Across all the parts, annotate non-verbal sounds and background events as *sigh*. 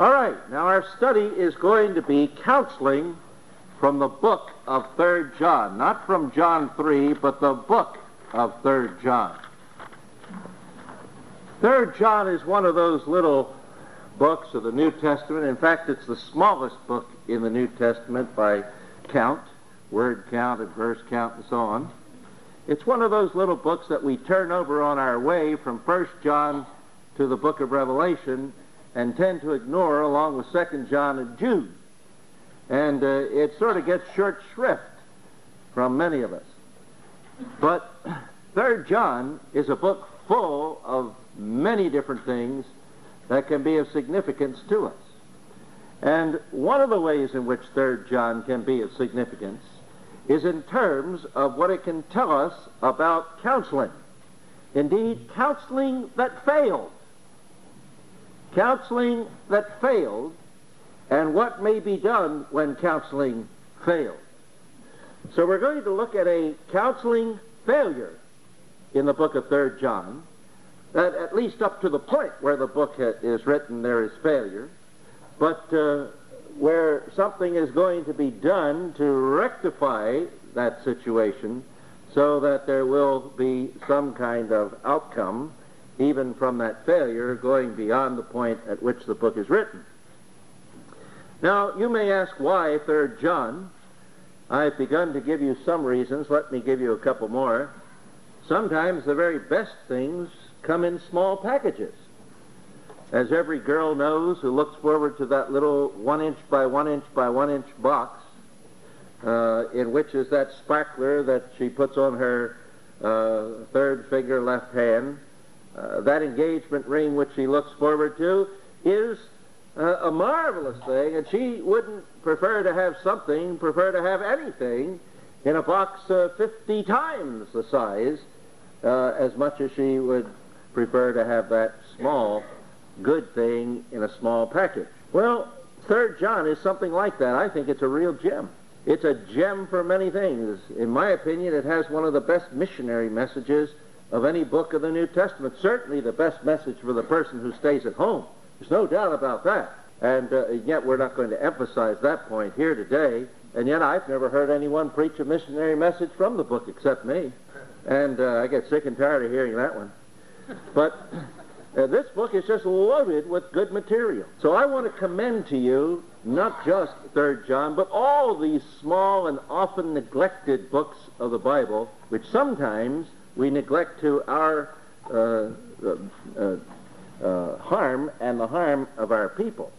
All right, now our study is going to be counseling from the book of 3rd John. Not from John 3, but the book of 3rd John. 3rd John is one of those little books of the New Testament. In fact, it's the smallest book in the New Testament by count, word count and verse count and so on. It's one of those little books that we turn over on our way from 1st John to the book of Revelation and tend to ignore along with 2nd John and Jude. And uh, it sort of gets short shrift from many of us. But *clears throat* 3rd John is a book full of many different things that can be of significance to us. And one of the ways in which 3rd John can be of significance is in terms of what it can tell us about counseling. Indeed, counseling that failed. Counseling that failed, and what may be done when counseling failed. So we're going to look at a counseling failure in the book of 3 John, that at least up to the point where the book is written, there is failure, but uh, where something is going to be done to rectify that situation so that there will be some kind of outcome, even from that failure, going beyond the point at which the book is written. Now, you may ask why 3 John. I've begun to give you some reasons. Let me give you a couple more. Sometimes the very best things come in small packages. As every girl knows who looks forward to that little one inch by one inch by one inch box, uh, in which is that sparkler that she puts on her uh, third finger left hand, uh, that engagement ring which she looks forward to is uh, a marvelous thing, and she wouldn't prefer to have something, prefer to have anything in a box uh, 50 times the size uh, as much as she would prefer to have that small good thing in a small package. Well, Third John is something like that. I think it's a real gem. It's a gem for many things. In my opinion, it has one of the best missionary messages of any book of the New Testament. Certainly the best message for the person who stays at home. There's no doubt about that. And uh, yet we're not going to emphasize that point here today. And yet I've never heard anyone preach a missionary message from the book except me. And uh, I get sick and tired of hearing that one. But *clears throat* uh, this book is just loaded with good material. So I want to commend to you not just Third John, but all these small and often neglected books of the Bible, which sometimes we neglect to our uh, uh, uh, harm and the harm of our people.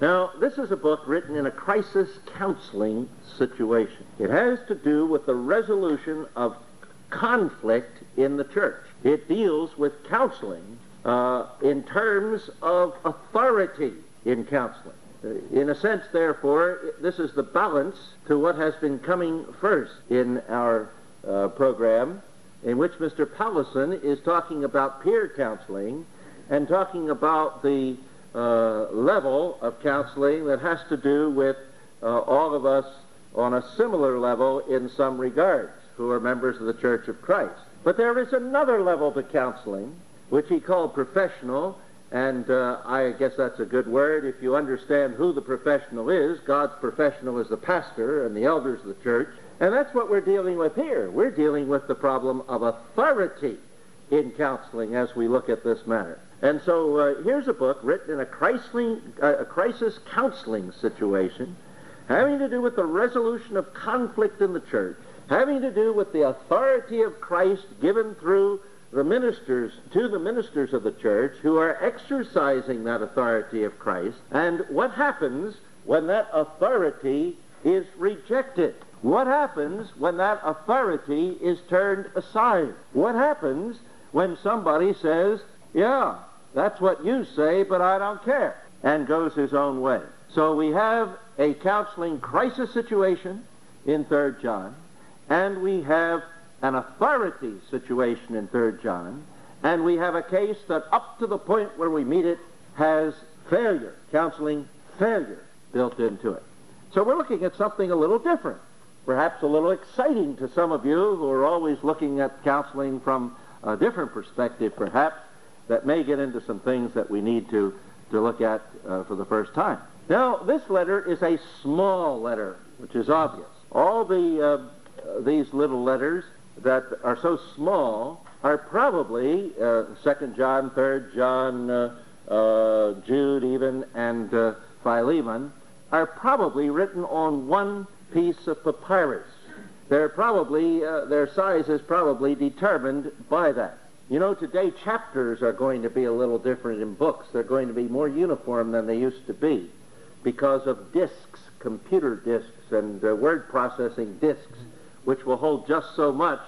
Now, this is a book written in a crisis counseling situation. It has to do with the resolution of conflict in the church. It deals with counseling uh, in terms of authority in counseling. In a sense, therefore, this is the balance to what has been coming first in our uh, program, in which Mr. Powlison is talking about peer counseling and talking about the uh, level of counseling that has to do with uh, all of us on a similar level in some regards who are members of the Church of Christ. But there is another level to counseling, which he called professional, and uh, I guess that's a good word if you understand who the professional is. God's professional is the pastor and the elders of the church. And that's what we're dealing with here. We're dealing with the problem of authority in counseling as we look at this matter. And so uh, here's a book written in a uh, a crisis counseling situation having to do with the resolution of conflict in the church having to do with the authority of Christ given through the ministers to the ministers of the church who are exercising that authority of Christ and what happens when that authority is rejected. What happens when that authority is turned aside? What happens when somebody says, Yeah, that's what you say, but I don't care, and goes his own way? So we have a counseling crisis situation in 3 John and we have an authority situation in 3 John, and we have a case that up to the point where we meet it has failure, counseling failure built into it. So we're looking at something a little different, perhaps a little exciting to some of you who are always looking at counseling from a different perspective, perhaps, that may get into some things that we need to to look at uh, for the first time. Now, this letter is a small letter, which is obvious. All the uh, these little letters that are so small are probably uh, Second John, Third John, uh, uh, Jude, even, and uh, Philemon are probably written on one piece of papyrus. They're probably uh, their size is probably determined by that. You know, today chapters are going to be a little different in books. They're going to be more uniform than they used to be because of disks, computer disks, and uh, word processing disks, which will hold just so much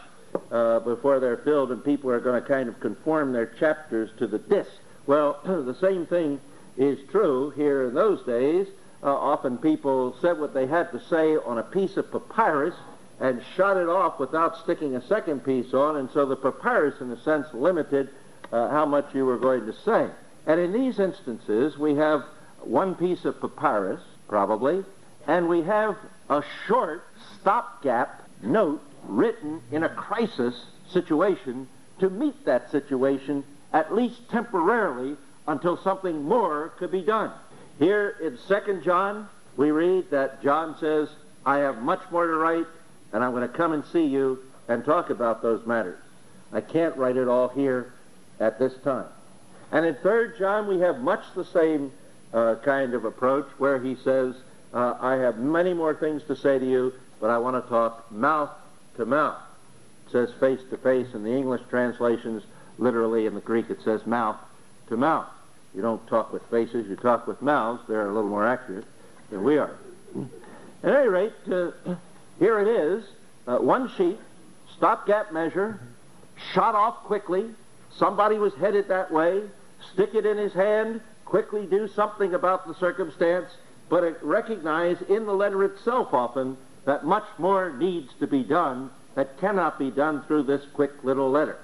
uh, before they're filled, and people are going to kind of conform their chapters to the disk. Well, *clears throat* the same thing is true here in those days. Uh, often people said what they had to say on a piece of papyrus and shot it off without sticking a second piece on, and so the papyrus, in a sense, limited uh, how much you were going to say. And in these instances, we have one piece of papyrus, probably, and we have a short stopgap note written in a crisis situation to meet that situation, at least temporarily, until something more could be done. Here in 2 John, we read that John says, I have much more to write, and I'm going to come and see you and talk about those matters. I can't write it all here at this time. And in 3 John, we have much the same uh, kind of approach where he says, uh, I have many more things to say to you, but I want to talk mouth to mouth. It says face to face in the English translations. Literally in the Greek, it says mouth to mouth. You don't talk with faces, you talk with mouths. They're a little more accurate than we are. At any rate, uh, here it is uh, one sheet, stopgap measure, shot off quickly. Somebody was headed that way. Stick it in his hand, quickly do something about the circumstance, but recognize in the letter itself often that much more needs to be done that cannot be done through this quick little letter.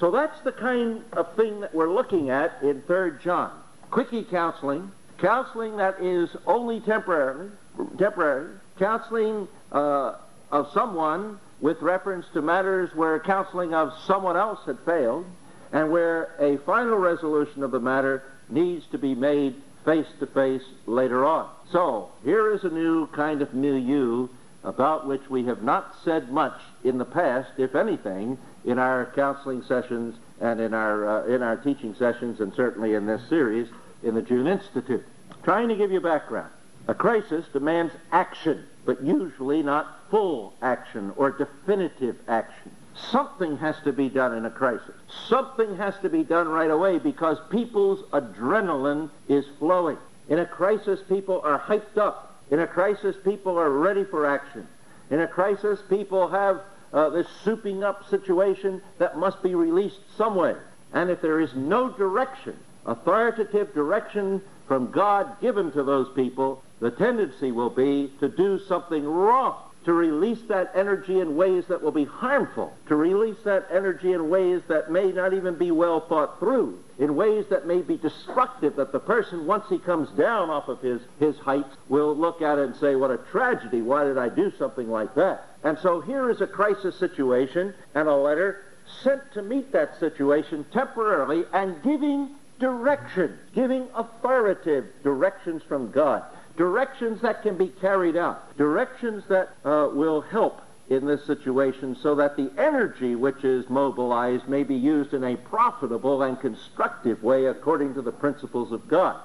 So that's the kind of thing that we're looking at in 3 John. Quickie counseling, counseling that is only temporary, temporary, counseling uh, of someone with reference to matters where counseling of someone else had failed, and where a final resolution of the matter needs to be made face to face later on. So, here is a new kind of milieu about which we have not said much in the past, if anything, in our counseling sessions and in our, uh, in our teaching sessions, and certainly in this series in the June Institute. Trying to give you background. A crisis demands action, but usually not full action or definitive action. Something has to be done in a crisis. Something has to be done right away because people's adrenaline is flowing. In a crisis, people are hyped up in a crisis, people are ready for action. In a crisis, people have uh, this souping up situation that must be released some way. And if there is no direction, authoritative direction from God given to those people, the tendency will be to do something wrong to release that energy in ways that will be harmful, to release that energy in ways that may not even be well thought through, in ways that may be destructive, that the person, once he comes down off of his, his heights, will look at it and say, what a tragedy, why did I do something like that? And so here is a crisis situation and a letter sent to meet that situation temporarily and giving direction, giving authoritative directions from God directions that can be carried out, directions that uh, will help in this situation so that the energy which is mobilized may be used in a profitable and constructive way according to the principles of God.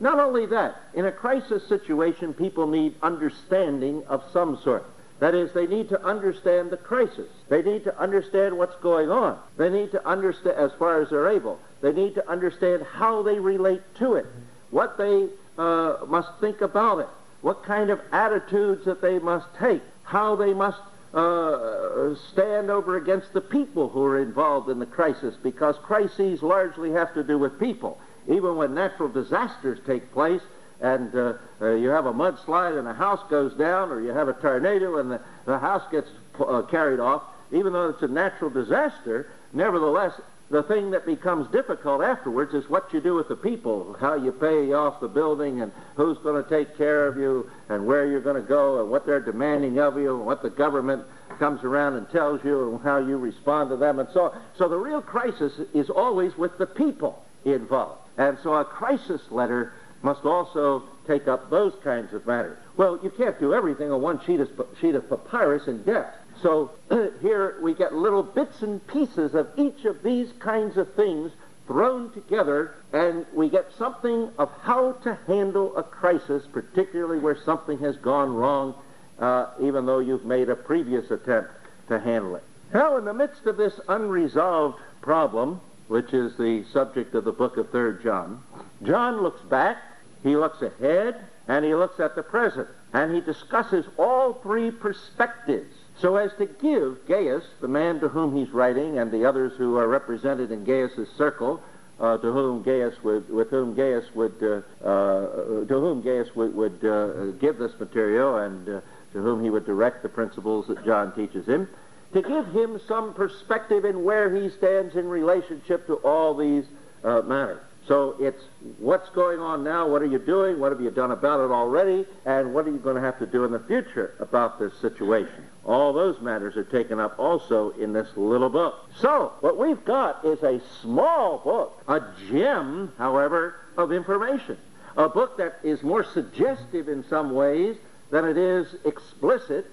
Not only that, in a crisis situation, people need understanding of some sort. That is, they need to understand the crisis. They need to understand what's going on. They need to understand, as far as they're able, they need to understand how they relate to it, what they uh, must think about it, what kind of attitudes that they must take, how they must uh, stand over against the people who are involved in the crisis, because crises largely have to do with people. Even when natural disasters take place, and uh, uh, you have a mudslide and a house goes down, or you have a tornado and the, the house gets uh, carried off, even though it's a natural disaster, nevertheless, the thing that becomes difficult afterwards is what you do with the people, how you pay off the building, and who's going to take care of you, and where you're going to go, and what they're demanding of you, and what the government comes around and tells you, and how you respond to them, and so on. So the real crisis is always with the people involved. And so a crisis letter must also take up those kinds of matters. Well, you can't do everything on one sheet of, sheet of papyrus in depth. So *clears throat* here we get little bits and pieces of each of these kinds of things thrown together, and we get something of how to handle a crisis, particularly where something has gone wrong, uh, even though you've made a previous attempt to handle it. Now, in the midst of this unresolved problem, which is the subject of the book of 3rd John, John looks back, he looks ahead, and he looks at the present, and he discusses all three perspectives so as to give Gaius, the man to whom he's writing, and the others who are represented in Gaius's circle, uh, to whom Gaius would, with whom Gaius would, uh, uh, to whom Gaius would, would uh, give this material, and uh, to whom he would direct the principles that John teaches him, to give him some perspective in where he stands in relationship to all these uh, matters. So it's what's going on now, what are you doing, what have you done about it already, and what are you going to have to do in the future about this situation. All those matters are taken up also in this little book. So what we've got is a small book, a gem, however, of information. A book that is more suggestive in some ways than it is explicit,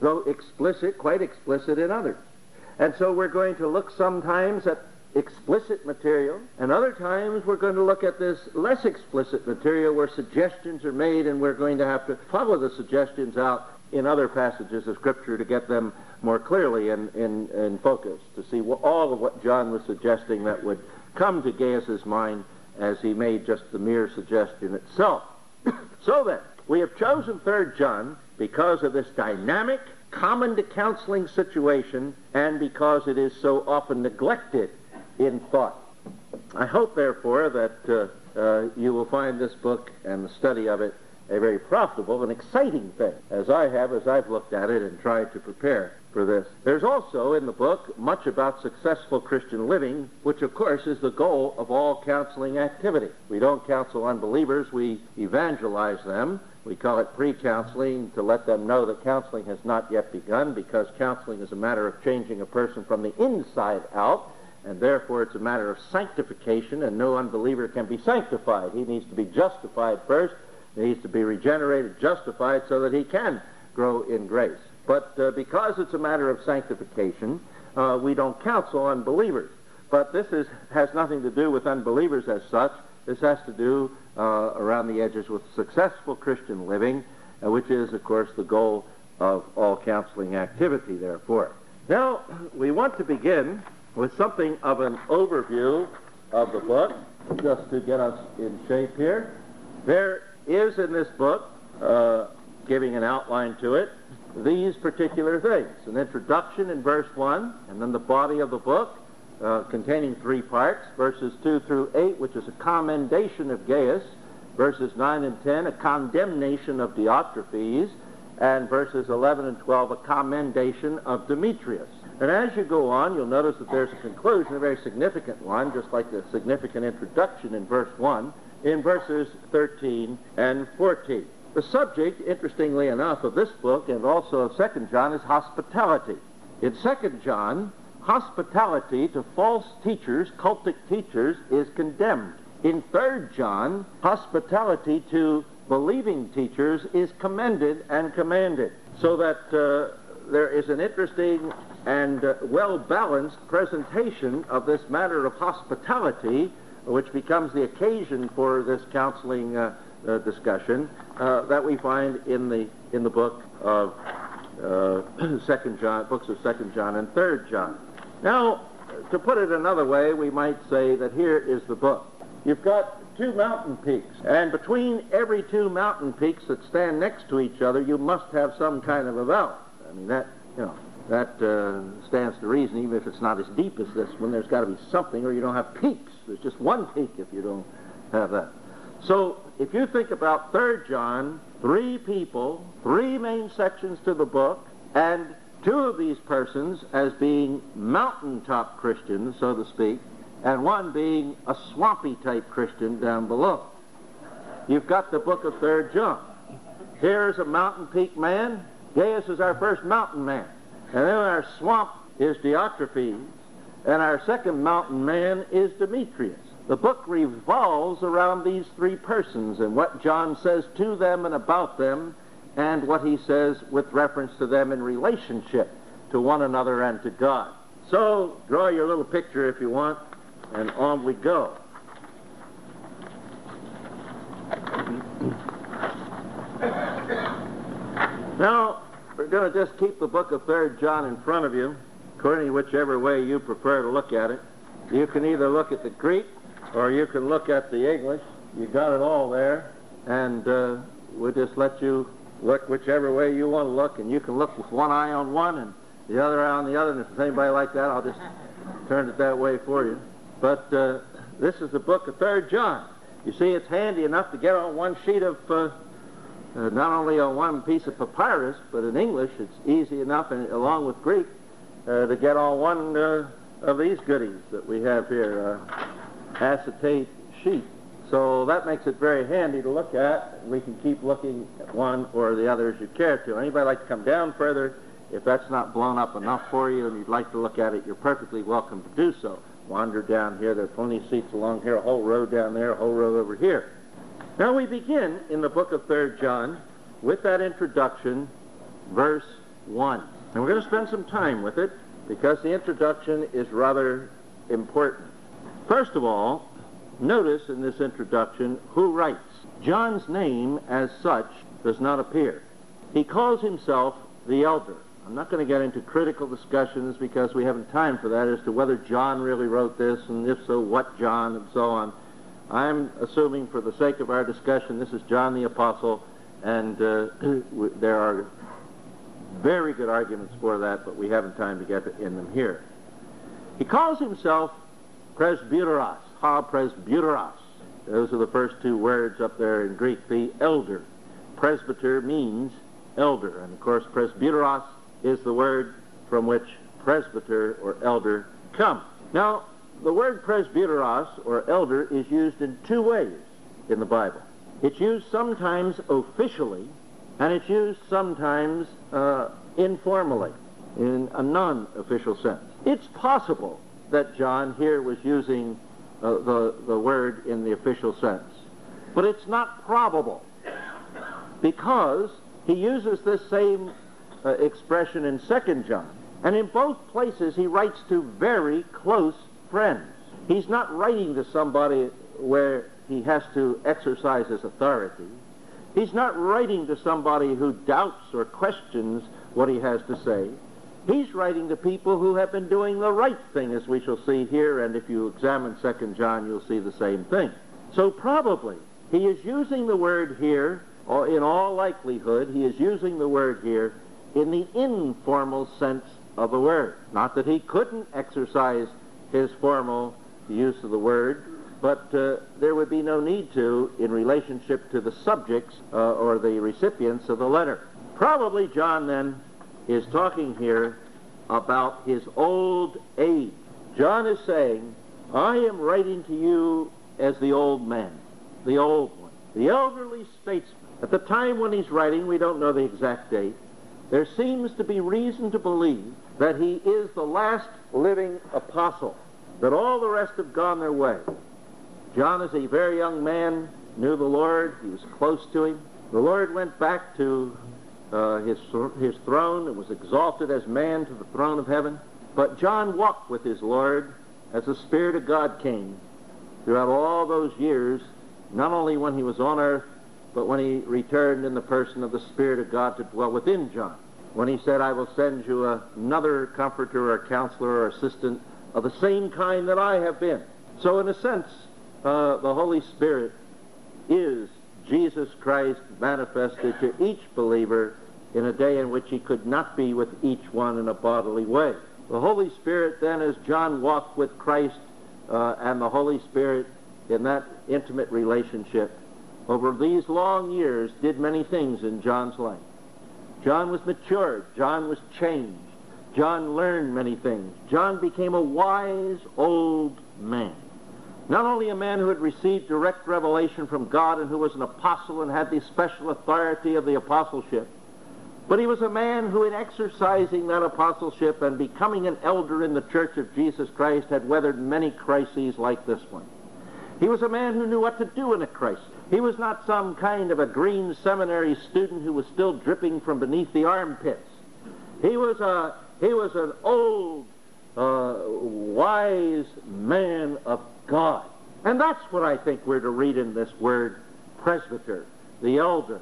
though explicit, quite explicit in others. And so we're going to look sometimes at explicit material, and other times we're going to look at this less explicit material where suggestions are made, and we're going to have to follow the suggestions out in other passages of Scripture to get them more clearly in, in, in focus, to see what, all of what John was suggesting that would come to Gaius's mind as he made just the mere suggestion itself. *coughs* so then, we have chosen 3rd John because of this dynamic, common to counseling situation and because it is so often neglected in thought. I hope, therefore, that uh, uh, you will find this book and the study of it a very profitable and exciting thing, as I have as I've looked at it and tried to prepare for this. There's also in the book much about successful Christian living, which of course is the goal of all counseling activity. We don't counsel unbelievers, we evangelize them. We call it pre-counseling to let them know that counseling has not yet begun because counseling is a matter of changing a person from the inside out and therefore it's a matter of sanctification, and no unbeliever can be sanctified. He needs to be justified first, he needs to be regenerated, justified, so that he can grow in grace. But uh, because it's a matter of sanctification, uh, we don't counsel unbelievers. But this is, has nothing to do with unbelievers as such. This has to do uh, around the edges with successful Christian living, uh, which is, of course, the goal of all counseling activity, therefore. Now, we want to begin with something of an overview of the book, just to get us in shape here. There is in this book, uh, giving an outline to it, these particular things an introduction in verse 1, and then the body of the book, uh, containing three parts verses 2 through 8, which is a commendation of Gaius, verses 9 and 10, a condemnation of Diotrephes, and verses 11 and 12, a commendation of Demetrius. And as you go on, you'll notice that there's a conclusion, a very significant one, just like the significant introduction in verse 1, in verses 13 and 14. The subject, interestingly enough, of this book and also of 2 John is hospitality. In 2 John, hospitality to false teachers, cultic teachers, is condemned. In 3 John, hospitality to believing teachers is commended and commanded. So that uh, there is an interesting and uh, well balanced presentation of this matter of hospitality, which becomes the occasion for this counseling uh, uh, discussion uh, that we find in the in the book of uh, *clears throat* Second John, books of Second John and Third John. Now, to put it another way, we might say that here is the book. You've got two mountain peaks, and between every two mountain peaks that stand next to each other, you must have some kind of a valley. I mean that you know that uh, stands to reason, even if it's not as deep as this one, there's got to be something, or you don't have peaks. There's just one peak if you don't have that. So if you think about 3 John, three people, three main sections to the book, and two of these persons as being mountaintop Christians, so to speak, and one being a swampy type Christian down below. You've got the book of 3 John. Here's a mountain peak man. Gaius is our first mountain man. And then our swamp is Diotrephes, and our second mountain man is Demetrius. the book revolves around these three persons and what John says to them and about them and what he says with reference to them in relationship to one another and to God. So draw your little picture if you want, and on we go. Now, we're going to just keep the book of 3rd John in front of you, according to whichever way you prefer to look at it. You can either look at the Greek or you can look at the English. You got it all there, and uh, we'll just let you look whichever way you want to look, and you can look with one eye on one and the other eye on the other, and if there's anybody like that, I'll just turn it that way for you. But uh, this is the book of 3rd John. You see, it's handy enough to get on one sheet of, uh, uh, not only on one piece of papyrus, but in English, it's easy enough, and along with Greek, uh, to get on one uh, of these goodies that we have here, uh, acetate sheet. So that makes it very handy to look at. We can keep looking at one or the other as you care to. Anybody like to come down further? If that's not blown up enough for you and you'd like to look at it, you're perfectly welcome to do so. Wander down here. There are plenty of seats along here, a whole row down there, a whole row over here. Now we begin in the book of 3rd John with that introduction, verse 1. And we're going to spend some time with it because the introduction is rather important. First of all, notice in this introduction who writes. John's name as such does not appear. He calls himself the elder. I'm not going to get into critical discussions because we haven't time for that as to whether John really wrote this and if so, what John and so on. I'm assuming for the sake of our discussion this is John the Apostle and uh, *clears throat* there are very good arguments for that, but we haven't time to get in them here. He calls himself presbyteros, ha presbyteros. Those are the first two words up there in Greek, the elder. Presbyter means elder, and of course presbyteros is the word from which presbyter or elder comes. Now, the word presbyteros or elder is used in two ways in the Bible. It's used sometimes officially, and it's used sometimes uh, informally, in a non-official sense. It's possible that John here was using uh, the, the word in the official sense, but it's not probable because he uses this same uh, expression in 2 John, and in both places he writes to very close friends. He's not writing to somebody where he has to exercise his authority. He's not writing to somebody who doubts or questions what he has to say. He's writing to people who have been doing the right thing, as we shall see here, and if you examine 2 John, you'll see the same thing. So probably he is using the word here, or in all likelihood, he is using the word here in the informal sense of the word. Not that he couldn't exercise his formal use of the word, but uh, there would be no need to in relationship to the subjects uh, or the recipients of the letter. Probably John then is talking here about his old age. John is saying, I am writing to you as the old man, the old one, the elderly statesman. At the time when he's writing, we don't know the exact date, there seems to be reason to believe that he is the last living apostle, that all the rest have gone their way. John, as a very young man, knew the Lord. He was close to him. The Lord went back to uh, his, his throne and was exalted as man to the throne of heaven. But John walked with his Lord as the Spirit of God came throughout all those years, not only when he was on earth, but when he returned in the person of the Spirit of God to dwell within John. When he said, I will send you another comforter or counselor or assistant of the same kind that I have been. So, in a sense, uh, the Holy Spirit is Jesus Christ manifested to each believer in a day in which he could not be with each one in a bodily way. The Holy Spirit then, as John walked with Christ uh, and the Holy Spirit in that intimate relationship, over these long years did many things in John's life. John was matured. John was changed. John learned many things. John became a wise old man. Not only a man who had received direct revelation from God and who was an apostle and had the special authority of the apostleship, but he was a man who, in exercising that apostleship and becoming an elder in the church of Jesus Christ, had weathered many crises like this one. He was a man who knew what to do in a crisis. He was not some kind of a green seminary student who was still dripping from beneath the armpits. He was a he was an old, uh, wise man of God. And that's what I think we're to read in this word presbyter, the elder.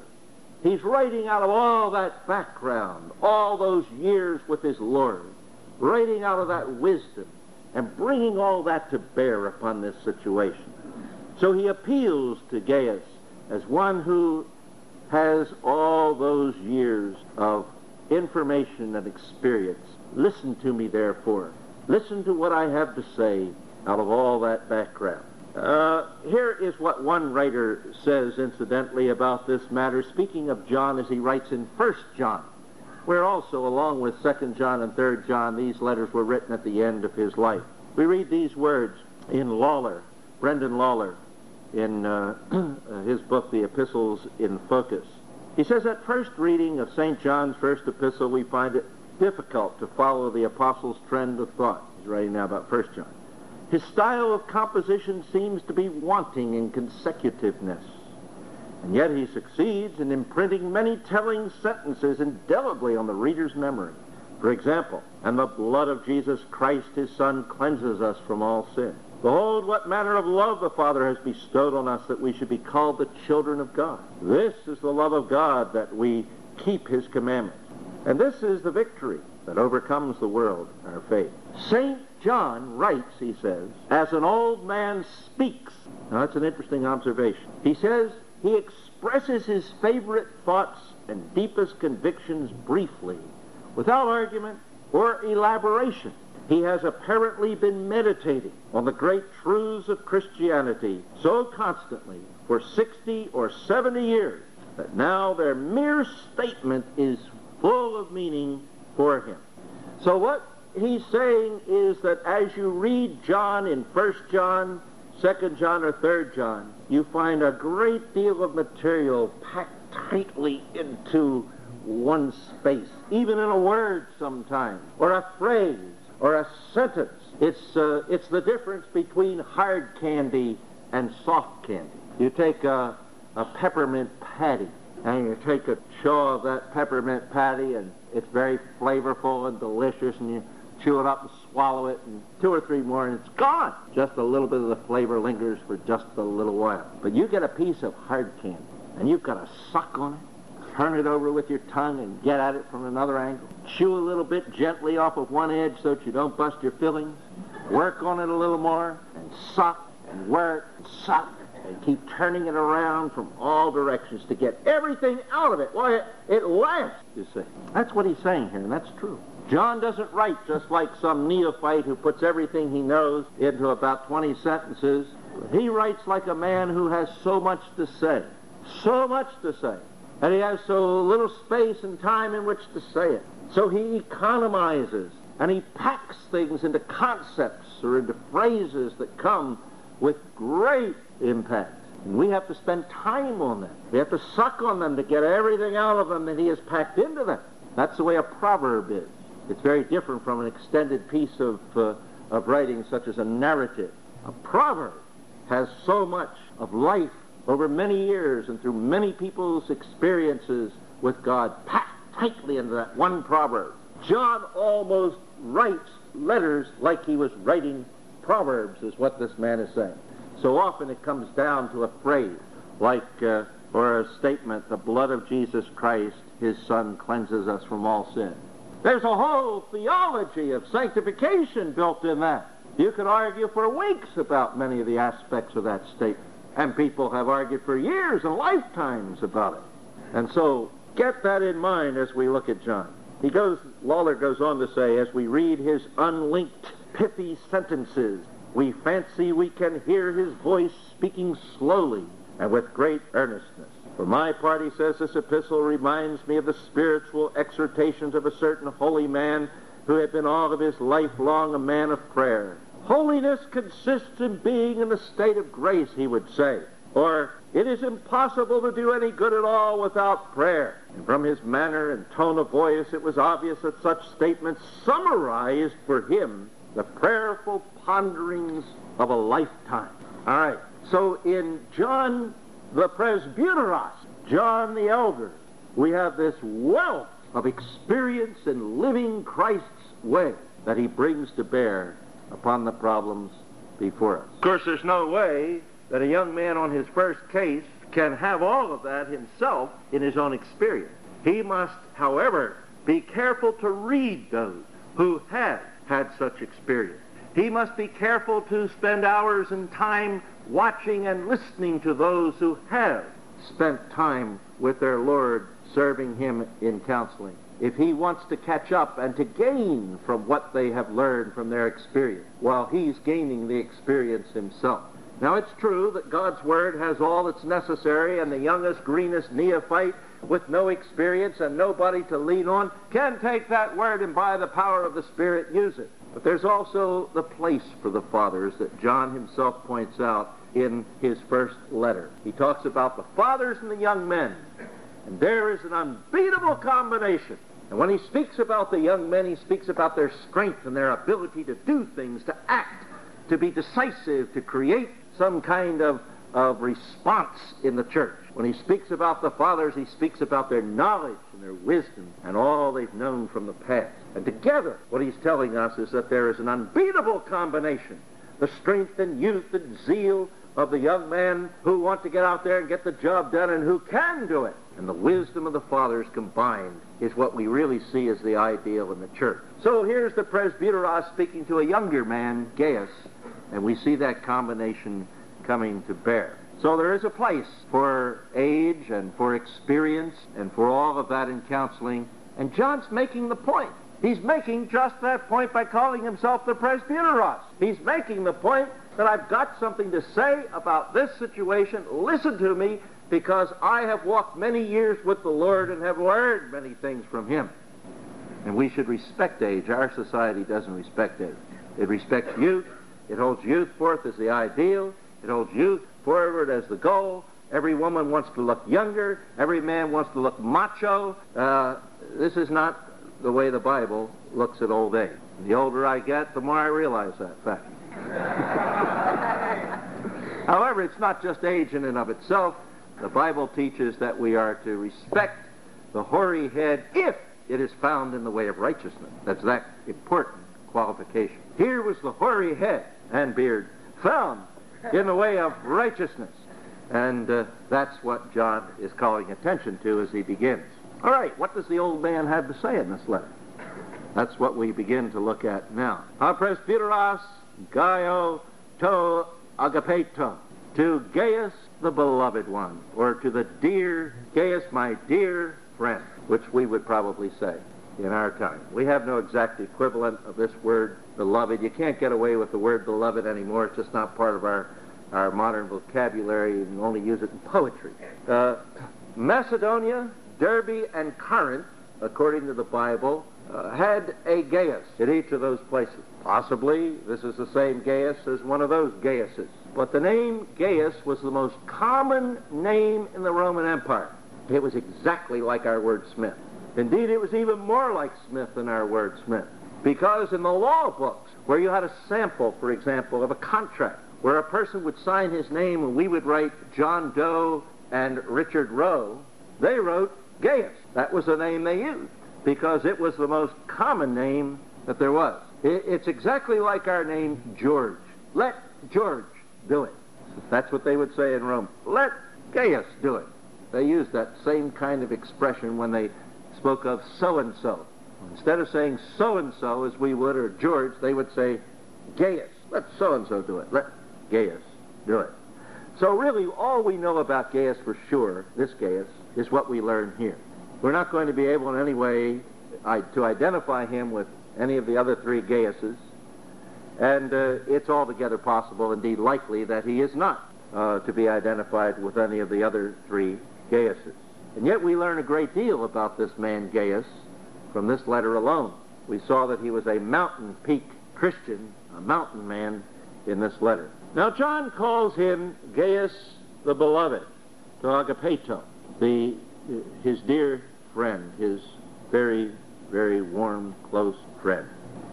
He's writing out of all that background, all those years with his Lord, writing out of that wisdom and bringing all that to bear upon this situation. So he appeals to Gaius as one who has all those years of information and experience. Listen to me, therefore. Listen to what I have to say out of all that background. Uh, here is what one writer says, incidentally, about this matter, speaking of John as he writes in 1 John, where also, along with 2 John and 3 John, these letters were written at the end of his life. We read these words in Lawler, Brendan Lawler, in uh, *clears throat* his book, The Epistles in Focus. He says, at first reading of St. John's first epistle, we find it difficult to follow the apostle's trend of thought. He's writing now about 1 John. His style of composition seems to be wanting in consecutiveness. And yet he succeeds in imprinting many telling sentences indelibly on the reader's memory. For example, and the blood of Jesus Christ, his Son, cleanses us from all sin. Behold, what manner of love the Father has bestowed on us that we should be called the children of God. This is the love of God that we keep his commandments. And this is the victory that overcomes the world, our faith. St. John writes, he says, as an old man speaks. Now, that's an interesting observation. He says he expresses his favorite thoughts and deepest convictions briefly, without argument or elaboration. He has apparently been meditating on the great truths of Christianity so constantly for 60 or 70 years that now their mere statement is full of meaning for him. So what he's saying is that as you read John in 1 John, 2 John, or 3 John, you find a great deal of material packed tightly into one space, even in a word sometimes, or a phrase, or a sentence. It's, uh, it's the difference between hard candy and soft candy. You take a, a peppermint patty, and you take a chaw of that peppermint patty, and it's very flavorful and delicious, and you chew it up and swallow it, and two or three more, and it's gone. Just a little bit of the flavor lingers for just a little while. But you get a piece of hard candy, and you've got to suck on it, turn it over with your tongue, and get at it from another angle. Chew a little bit gently off of one edge so that you don't bust your fillings. Work on it a little more, and suck, and work, and suck, and keep turning it around from all directions to get everything out of it. Why, it, it lasts, you see. That's what he's saying here, and that's true. John doesn't write just like some neophyte who puts everything he knows into about 20 sentences. He writes like a man who has so much to say. So much to say. And he has so little space and time in which to say it. So he economizes and he packs things into concepts or into phrases that come with great impact. And we have to spend time on them. We have to suck on them to get everything out of them that he has packed into them. That's the way a proverb is. It's very different from an extended piece of, uh, of writing such as a narrative. A proverb has so much of life over many years and through many people's experiences with God packed tightly into that one proverb. John almost writes letters like he was writing proverbs, is what this man is saying. So often it comes down to a phrase like, uh, or a statement, the blood of Jesus Christ, his Son, cleanses us from all sin. There's a whole theology of sanctification built in that. You could argue for weeks about many of the aspects of that statement. And people have argued for years and lifetimes about it. And so get that in mind as we look at John. He goes, Lawler goes on to say, as we read his unlinked, pithy sentences, we fancy we can hear his voice speaking slowly and with great earnestness. For my part, he says, this epistle reminds me of the spiritual exhortations of a certain holy man who had been all of his life long a man of prayer. Holiness consists in being in a state of grace, he would say. Or, it is impossible to do any good at all without prayer. And from his manner and tone of voice, it was obvious that such statements summarized for him the prayerful ponderings of a lifetime. All right, So in John the Presbyteros, John the Elder, we have this wealth of experience in living Christ's way that he brings to bear upon the problems before us. Of course, there's no way that a young man on his first case can have all of that himself in his own experience. He must, however, be careful to read those who have had such experience. He must be careful to spend hours and time watching and listening to those who have spent time with their Lord serving him in counseling. If he wants to catch up and to gain from what they have learned from their experience while he's gaining the experience himself. Now it's true that God's Word has all that's necessary and the youngest, greenest neophyte with no experience and nobody to lean on can take that Word and by the power of the Spirit use it. But there's also the place for the fathers that John himself points out in his first letter. He talks about the fathers and the young men. And there is an unbeatable combination. And when he speaks about the young men, he speaks about their strength and their ability to do things, to act, to be decisive, to create some kind of, of response in the church. When he speaks about the fathers, he speaks about their knowledge and their wisdom and all they've known from the past. And together, what he's telling us is that there is an unbeatable combination the strength and youth and zeal of the young men who want to get out there and get the job done and who can do it. And the wisdom of the fathers combined is what we really see as the ideal in the church. So here's the presbyteros speaking to a younger man, Gaius, and we see that combination coming to bear. So there is a place for age and for experience and for all of that in counseling. And John's making the point. He's making just that point by calling himself the presbyteros. He's making the point that I've got something to say about this situation. Listen to me because I have walked many years with the Lord and have learned many things from Him. And we should respect age. Our society doesn't respect age. It respects youth. It holds youth forth as the ideal. It holds youth forward as the goal. Every woman wants to look younger. Every man wants to look macho. Uh, this is not the way the Bible looks at old age. The older I get, the more I realize that fact. However, it's not just age in and of itself. The Bible teaches that we are to respect the hoary head if it is found in the way of righteousness. That's that important qualification. Here was the hoary head and beard found in the way of righteousness. And uh, that's what John is calling attention to as he begins. All right, what does the old man have to say in this letter? That's what we begin to look at now. A presbyteros Gaio to agapeto, to Gaius the beloved one, or to the dear Gaius, my dear friend, which we would probably say in our time. We have no exact equivalent of this word beloved. You can't get away with the word beloved anymore. It's just not part of our, our modern vocabulary. You can only use it in poetry. Uh, Macedonia, Derbe, and Corinth, according to the Bible, uh, had a Gaius in each of those places. Possibly this is the same Gaius as one of those Gaiuses. But the name Gaius was the most common name in the Roman Empire. It was exactly like our word Smith. Indeed, it was even more like Smith than our word Smith. Because in the law books, where you had a sample, for example, of a contract, where a person would sign his name and we would write John Doe and Richard Roe, they wrote Gaius. That was the name they used because it was the most common name that there was. It's exactly like our name George. Let George do it. That's what they would say in Rome. Let Gaius do it. They used that same kind of expression when they spoke of so and so. Instead of saying so and so as we would, or George, they would say Gaius. Let so and so do it. Let Gaius do it. So, really, all we know about Gaius for sure, this Gaius, is what we learn here. We're not going to be able in any way to identify him with any of the other three Gaiuses, and uh, it's altogether possible, indeed likely, that he is not uh, to be identified with any of the other three Gaiuses. And yet we learn a great deal about this man Gaius from this letter alone. We saw that he was a mountain peak Christian, a mountain man in this letter. Now John calls him Gaius the Beloved, to agapeto, the, his dear friend, his very, very warm, close friend.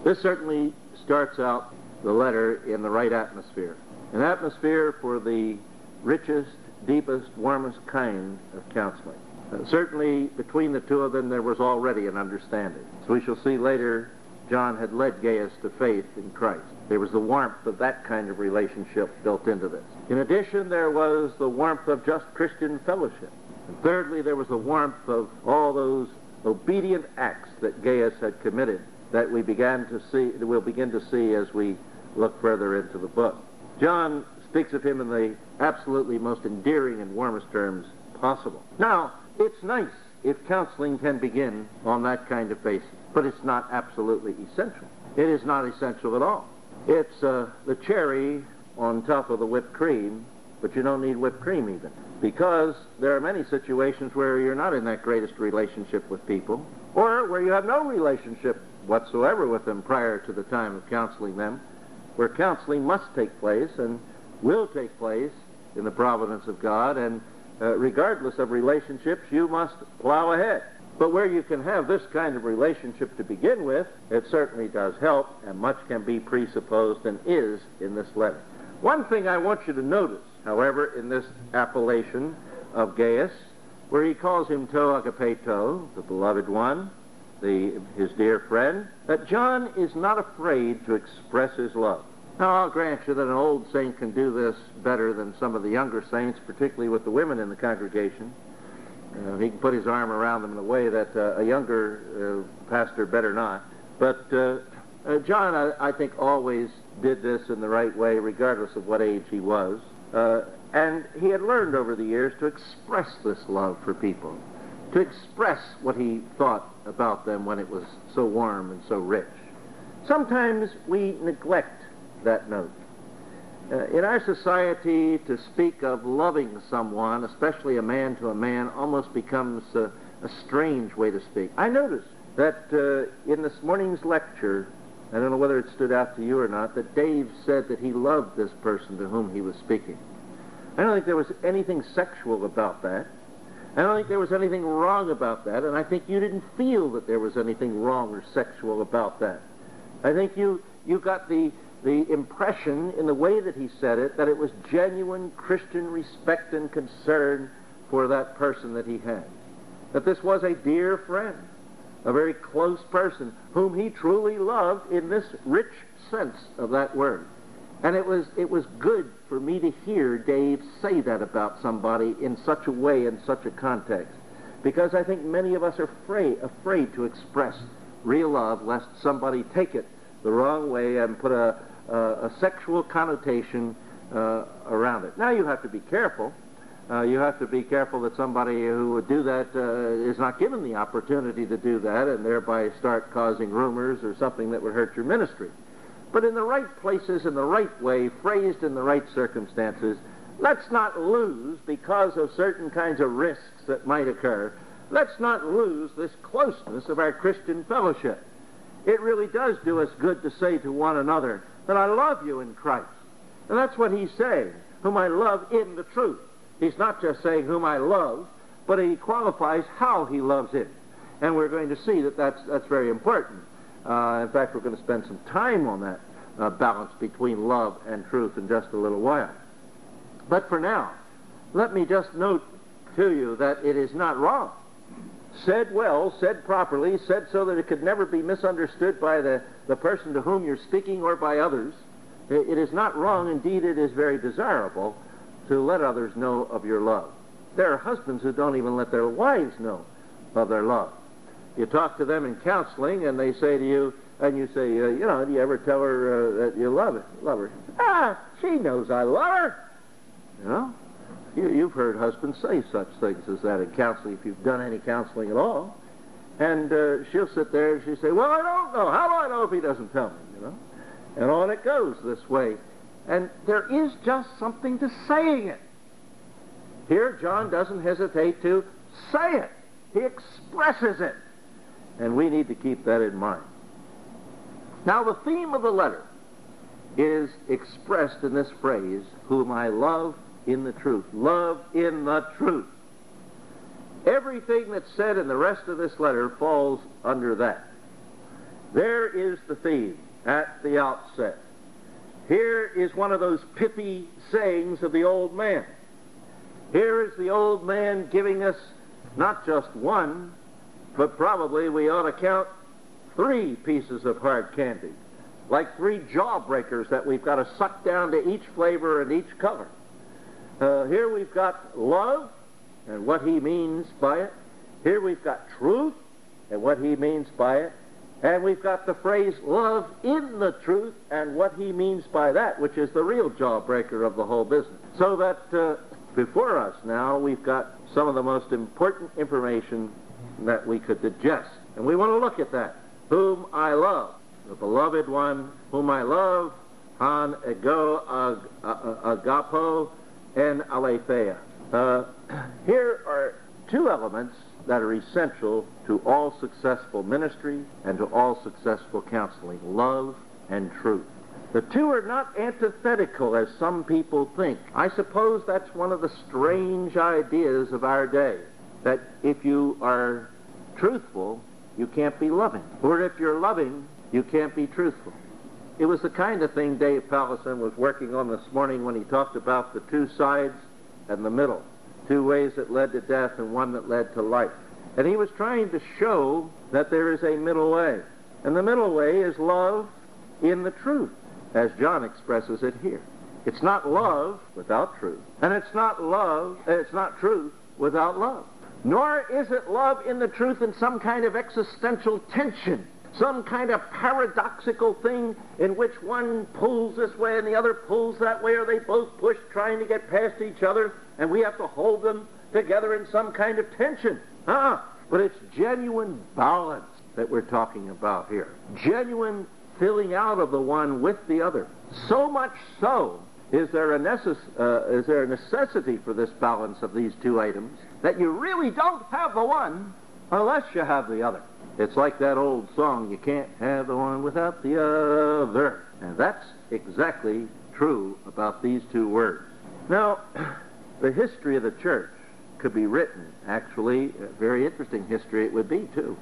This certainly starts out the letter in the right atmosphere. an atmosphere for the richest, deepest, warmest kind of counseling. Uh, certainly, between the two of them, there was already an understanding. So we shall see later, John had led Gaius to faith in Christ. There was the warmth of that kind of relationship built into this. In addition, there was the warmth of just Christian fellowship. And thirdly, there was the warmth of all those obedient acts that Gaius had committed that we began to see, that we'll begin to see as we look further into the book. John speaks of him in the absolutely most endearing and warmest terms possible. Now, it's nice if counseling can begin on that kind of basis, but it's not absolutely essential. It is not essential at all. It's uh, the cherry on top of the whipped cream, but you don't need whipped cream even. Because there are many situations where you're not in that greatest relationship with people, or where you have no relationship whatsoever with them prior to the time of counseling them, where counseling must take place and will take place in the providence of God, and uh, regardless of relationships, you must plow ahead. But where you can have this kind of relationship to begin with, it certainly does help, and much can be presupposed and is in this letter. One thing I want you to notice, however, in this appellation of Gaius, where he calls him to agapeto, the beloved one, the, his dear friend, that John is not afraid to express his love. Now, I'll grant you that an old saint can do this better than some of the younger saints, particularly with the women in the congregation. Uh, he can put his arm around them in a way that uh, a younger uh, pastor better not. But uh, uh, John, I, I, think, always did this in the right way, regardless of what age he was. Uh, and he had learned over the years to express this love for people, to express what he thought about them when it was so warm and so rich. Sometimes we neglect that note. Uh, in our society, to speak of loving someone, especially a man to a man, almost becomes a, a strange way to speak. I noticed that uh, in this morning's lecture, I don't know whether it stood out to you or not, that Dave said that he loved this person to whom he was speaking. I don't think there was anything sexual about that. I don't think there was anything wrong about that, and I think you didn't feel that there was anything wrong or sexual about that. I think you, you got the, the impression in the way that he said it that it was genuine Christian respect and concern for that person that he had. That this was a dear friend, a very close person whom he truly loved in this rich sense of that word. And it was, it was good for me to hear Dave say that about somebody in such a way, in such a context. Because I think many of us are afraid, afraid to express real love lest somebody take it the wrong way and put a, a, a sexual connotation uh, around it. Now you have to be careful. Uh, you have to be careful that somebody who would do that uh, is not given the opportunity to do that and thereby start causing rumors or something that would hurt your ministry but in the right places, in the right way, phrased in the right circumstances. Let's not lose, because of certain kinds of risks that might occur, let's not lose this closeness of our Christian fellowship. It really does do us good to say to one another that I love you in Christ. And that's what he's saying, whom I love in the truth. He's not just saying whom I love, but he qualifies how he loves it. And we're going to see that that's, that's very important. Uh, in fact, we're going to spend some time on that uh, balance between love and truth in just a little while. But for now, let me just note to you that it is not wrong. Said well, said properly, said so that it could never be misunderstood by the, the person to whom you're speaking or by others. It is not wrong, indeed, it is very desirable to let others know of your love. There are husbands who don't even let their wives know of their love. You talk to them in counseling, and they say to you, and you say, uh, you know, do you ever tell her uh, that you love it, love her? Ah, she knows I love her. You know, you, you've heard husbands say such things as that in counseling if you've done any counseling at all. And uh, she'll sit there and she'll say, well, I don't know. How do I know if he doesn't tell me? You know, and on it goes this way. And there is just something to saying it. Here, John doesn't hesitate to say it. He expresses it. And we need to keep that in mind. Now, the theme of the letter is expressed in this phrase, whom I love in the truth. Love in the truth. Everything that's said in the rest of this letter falls under that. There is the theme at the outset. Here is one of those pithy sayings of the old man. Here is the old man giving us not just one, but probably we ought to count three pieces of hard candy, like three jawbreakers that we've got to suck down to each flavor and each color. Uh, here we've got love and what he means by it. Here we've got truth and what he means by it. And we've got the phrase love in the truth and what he means by that, which is the real jawbreaker of the whole business. So that uh, before us now, we've got some of the most important information that we could digest. And we want to look at that. Whom I love, the beloved one whom I love, han ego ag- agapo and aletheia. Uh, *clears throat* here are two elements that are essential to all successful ministry and to all successful counseling love and truth. The two are not antithetical as some people think. I suppose that's one of the strange ideas of our day that if you are truthful, you can't be loving. Or if you're loving, you can't be truthful. It was the kind of thing Dave Powlison was working on this morning when he talked about the two sides and the middle. Two ways that led to death and one that led to life. And he was trying to show that there is a middle way. And the middle way is love in the truth, as John expresses it here. It's not love without truth. And it's not love, it's not truth without love. Nor is it love in the truth in some kind of existential tension, some kind of paradoxical thing in which one pulls this way and the other pulls that way, or they both push trying to get past each other, and we have to hold them together in some kind of tension. Ah, but it's genuine balance that we're talking about here. Genuine filling out of the one with the other. So much so is there a, necess- uh, is there a necessity for this balance of these two items that you really don't have the one unless you have the other. It's like that old song, you can't have the one without the other. And that's exactly true about these two words. Now, *clears throat* the history of the church could be written, actually, a very interesting history it would be, too,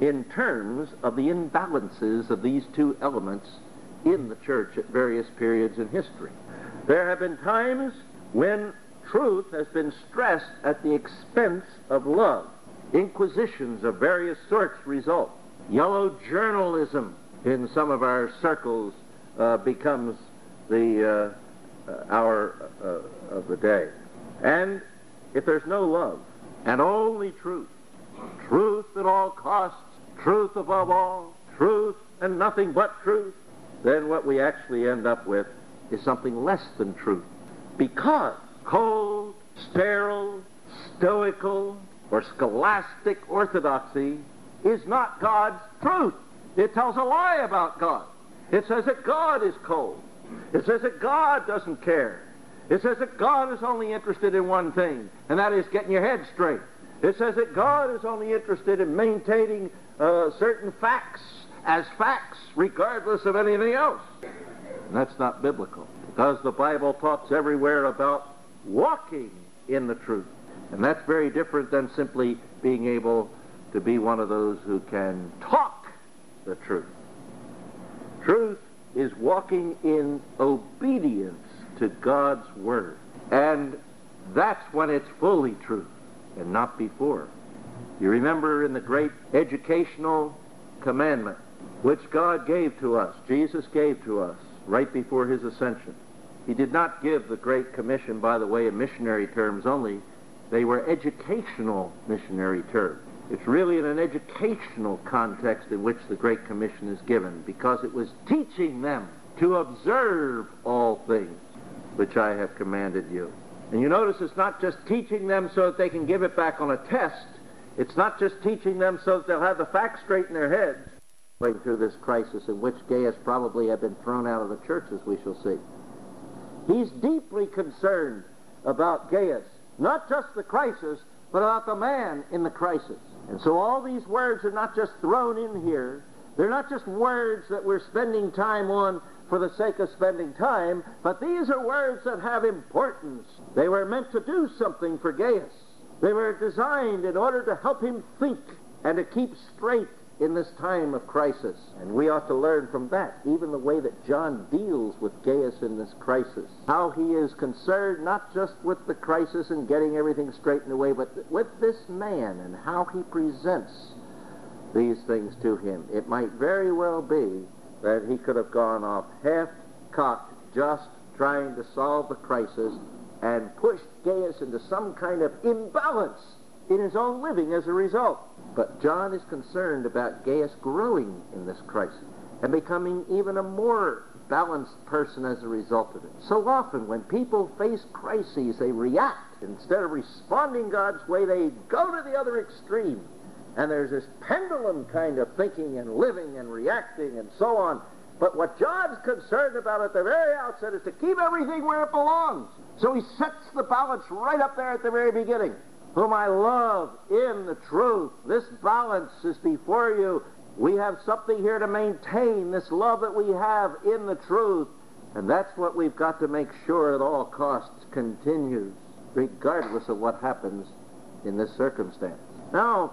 in terms of the imbalances of these two elements in the church at various periods in history. There have been times when truth has been stressed at the expense of love. Inquisitions of various sorts result. Yellow journalism in some of our circles uh, becomes the uh, uh, hour uh, of the day. And if there's no love and only truth, truth at all costs, truth above all, truth and nothing but truth, then what we actually end up with is something less than truth. Because cold, sterile, stoical, or scholastic orthodoxy is not God's truth. It tells a lie about God. It says that God is cold. It says that God doesn't care. It says that God is only interested in one thing, and that is getting your head straight. It says that God is only interested in maintaining uh, certain facts as facts, regardless of anything else. And that's not biblical, because the Bible talks everywhere about walking in the truth. And that's very different than simply being able to be one of those who can talk the truth. Truth is walking in obedience to God's Word. And that's when it's fully truth and not before. You remember in the great educational commandment, which God gave to us, Jesus gave to us right before his ascension. He did not give the Great Commission, by the way, in missionary terms only. They were educational missionary terms. It's really in an educational context in which the Great Commission is given, because it was teaching them to observe all things which I have commanded you. And you notice it's not just teaching them so that they can give it back on a test. It's not just teaching them so that they'll have the facts straight in their heads. Going through this crisis in which Gaius probably had been thrown out of the church, as we shall see. He's deeply concerned about Gaius, not just the crisis, but about the man in the crisis. And so all these words are not just thrown in here. They're not just words that we're spending time on for the sake of spending time, but these are words that have importance. They were meant to do something for Gaius. They were designed in order to help him think and to keep straight in this time of crisis. And we ought to learn from that, even the way that John deals with Gaius in this crisis. How he is concerned not just with the crisis and getting everything straightened away, but with this man and how he presents these things to him. It might very well be that he could have gone off half cocked just trying to solve the crisis and pushed Gaius into some kind of imbalance in his own living as a result. But John is concerned about Gaius growing in this crisis and becoming even a more balanced person as a result of it. So often when people face crises, they react. Instead of responding God's way, they go to the other extreme. And there's this pendulum kind of thinking and living and reacting and so on. But what John's concerned about at the very outset is to keep everything where it belongs. So he sets the balance right up there at the very beginning. Whom I love in the truth. This balance is before you. We have something here to maintain this love that we have in the truth. And that's what we've got to make sure at all costs continues, regardless of what happens in this circumstance. Now,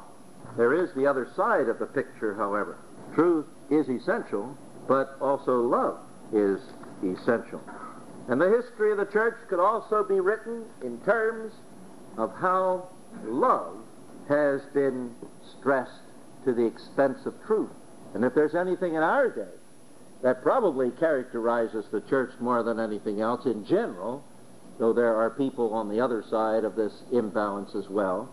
there is the other side of the picture, however. Truth is essential, but also love is essential. And the history of the church could also be written in terms of how love has been stressed to the expense of truth. And if there's anything in our day that probably characterizes the church more than anything else in general, though there are people on the other side of this imbalance as well,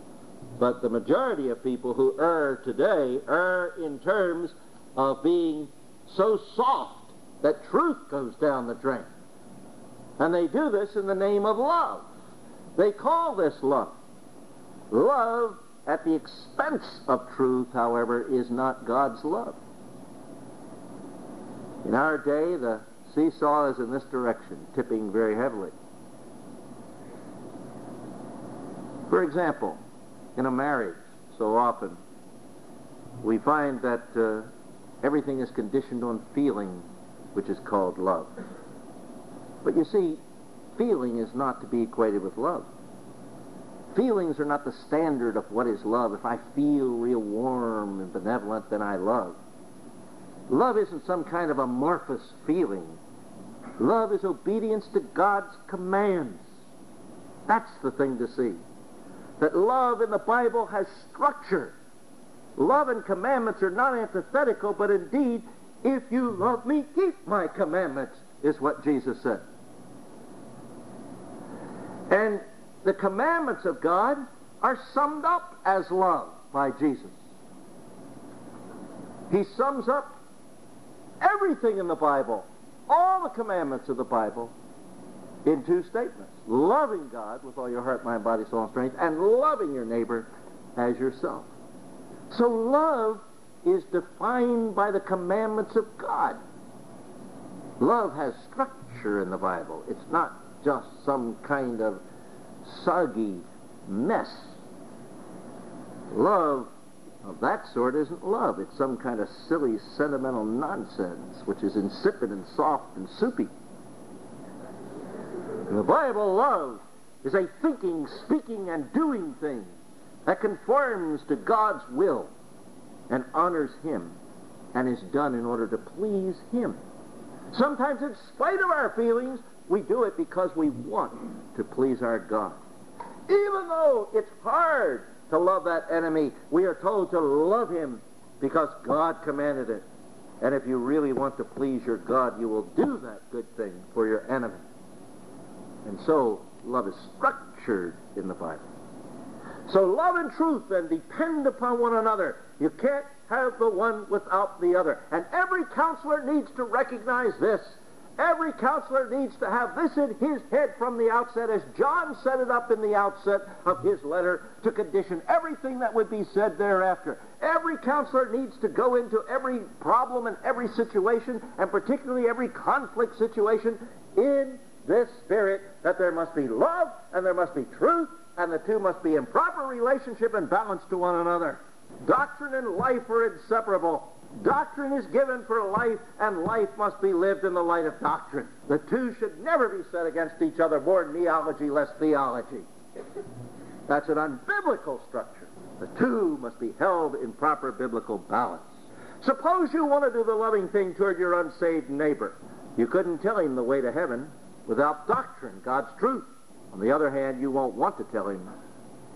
but the majority of people who err today err in terms of being so soft that truth goes down the drain. And they do this in the name of love. They call this love. Love at the expense of truth, however, is not God's love. In our day, the seesaw is in this direction, tipping very heavily. For example, in a marriage, so often we find that uh, everything is conditioned on feeling, which is called love. But you see, feeling is not to be equated with love. Feelings are not the standard of what is love. If I feel real warm and benevolent, then I love. Love isn't some kind of amorphous feeling. Love is obedience to God's commands. That's the thing to see. That love in the Bible has structure. Love and commandments are not antithetical, but indeed, if you love me, keep my commandments, is what Jesus said. And the commandments of God are summed up as love by Jesus. He sums up everything in the Bible, all the commandments of the Bible, in two statements. Loving God with all your heart, mind, body, soul, and strength, and loving your neighbor as yourself. So love is defined by the commandments of God. Love has structure in the Bible. It's not just some kind of soggy mess. Love of that sort isn't love. It's some kind of silly, sentimental nonsense, which is insipid and soft and soupy. In the Bible, love is a thinking, speaking, and doing thing that conforms to God's will and honors Him and is done in order to please Him. Sometimes, in spite of our feelings, we do it because we want to please our God. Even though it's hard to love that enemy, we are told to love him because God commanded it. And if you really want to please your God, you will do that good thing for your enemy. And so, love is structured in the Bible. So love and truth then depend upon one another. You can't have the one without the other. And every counselor needs to recognize this. Every counselor needs to have this in his head from the outset, as John set it up in the outset of his letter to condition everything that would be said thereafter. Every counselor needs to go into every problem and every situation, and particularly every conflict situation, in this spirit that there must be love and there must be truth, and the two must be in proper relationship and balance to one another. Doctrine and life are inseparable. Doctrine is given for life, and life must be lived in the light of doctrine. The two should never be set against each other, more neology, less theology. That's an unbiblical structure. The two must be held in proper biblical balance. Suppose you want to do the loving thing toward your unsaved neighbor. You couldn't tell him the way to heaven without doctrine, God's truth. On the other hand, you won't want to tell him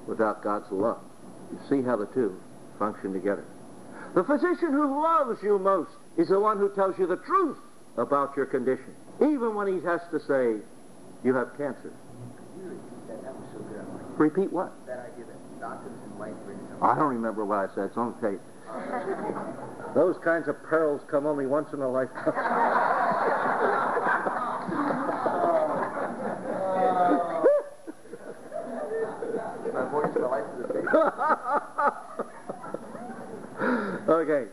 without God's love. You see how the two function together. The physician who loves you most is the one who tells you the truth about your condition, even when he has to say, you have cancer. That was so good. Repeat what? That idea that doctors and life I don't remember what I said. It's on tape. Those kinds of pearls come only once in a lifetime. *laughs* My voice for the life of the day. Okay.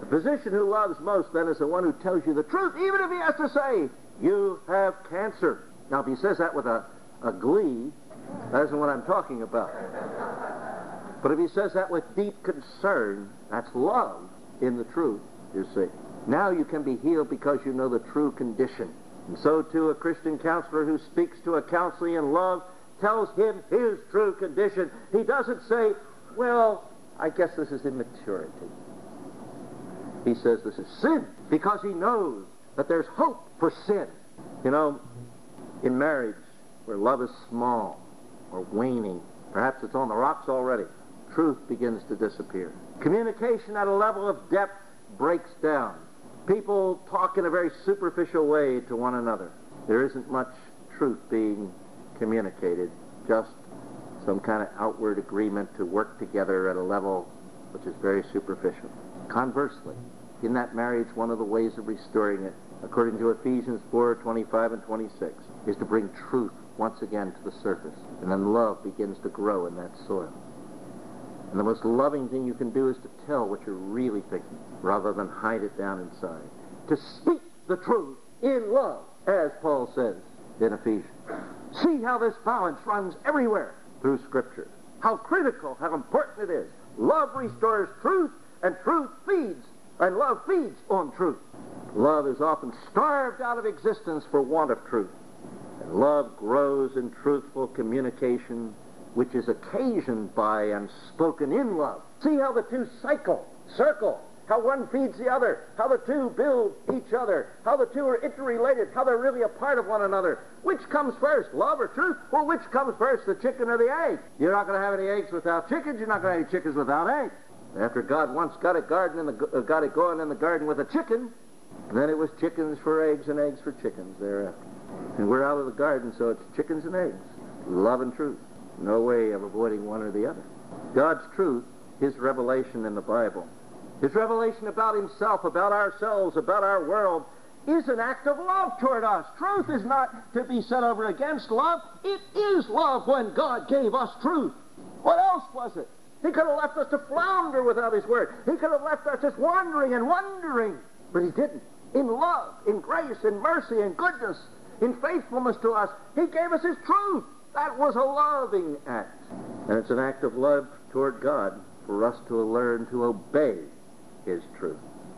The physician who loves most then is the one who tells you the truth, even if he has to say, you have cancer. Now, if he says that with a, a glee, that isn't what I'm talking about. But if he says that with deep concern, that's love in the truth, you see. Now you can be healed because you know the true condition. And so too a Christian counselor who speaks to a counselee in love tells him his true condition. He doesn't say, well, I guess this is immaturity. He says this is sin because he knows that there's hope for sin. You know, in marriage where love is small or waning, perhaps it's on the rocks already, truth begins to disappear. Communication at a level of depth breaks down. People talk in a very superficial way to one another. There isn't much truth being communicated, just some kind of outward agreement to work together at a level which is very superficial. Conversely, in that marriage, one of the ways of restoring it, according to Ephesians 4, 25 and 26, is to bring truth once again to the surface. And then love begins to grow in that soil. And the most loving thing you can do is to tell what you're really thinking, rather than hide it down inside. To speak the truth in love, as Paul says in Ephesians. See how this balance runs everywhere through Scripture. How critical, how important it is. Love restores truth, and truth feeds, and love feeds on truth. Love is often starved out of existence for want of truth. And love grows in truthful communication, which is occasioned by and spoken in love. See how the two cycle, circle, how one feeds the other, how the two build each other, how the two are interrelated, how they're really a part of one another. Which comes first, love or truth? Well, which comes first, the chicken or the egg? You're not going to have any eggs without chickens. You're not going to have any chickens without eggs. After God once got a garden in the, uh, got it going in the garden with a chicken, then it was chickens for eggs and eggs for chickens thereafter. And we're out of the garden, so it's chickens and eggs. Love and truth. No way of avoiding one or the other. God's truth, His revelation in the Bible, His revelation about Himself, about ourselves, about our world, is an act of love toward us. Truth is not to be set over against love. It is love when God gave us truth. What else was it? He could have left us to flounder without His Word. He could have left us just wandering and wondering. But He didn't. In love, in grace, in mercy, in goodness, in faithfulness to us, He gave us His truth. That was a loving act. And it's an act of love toward God for us to learn to obey His truth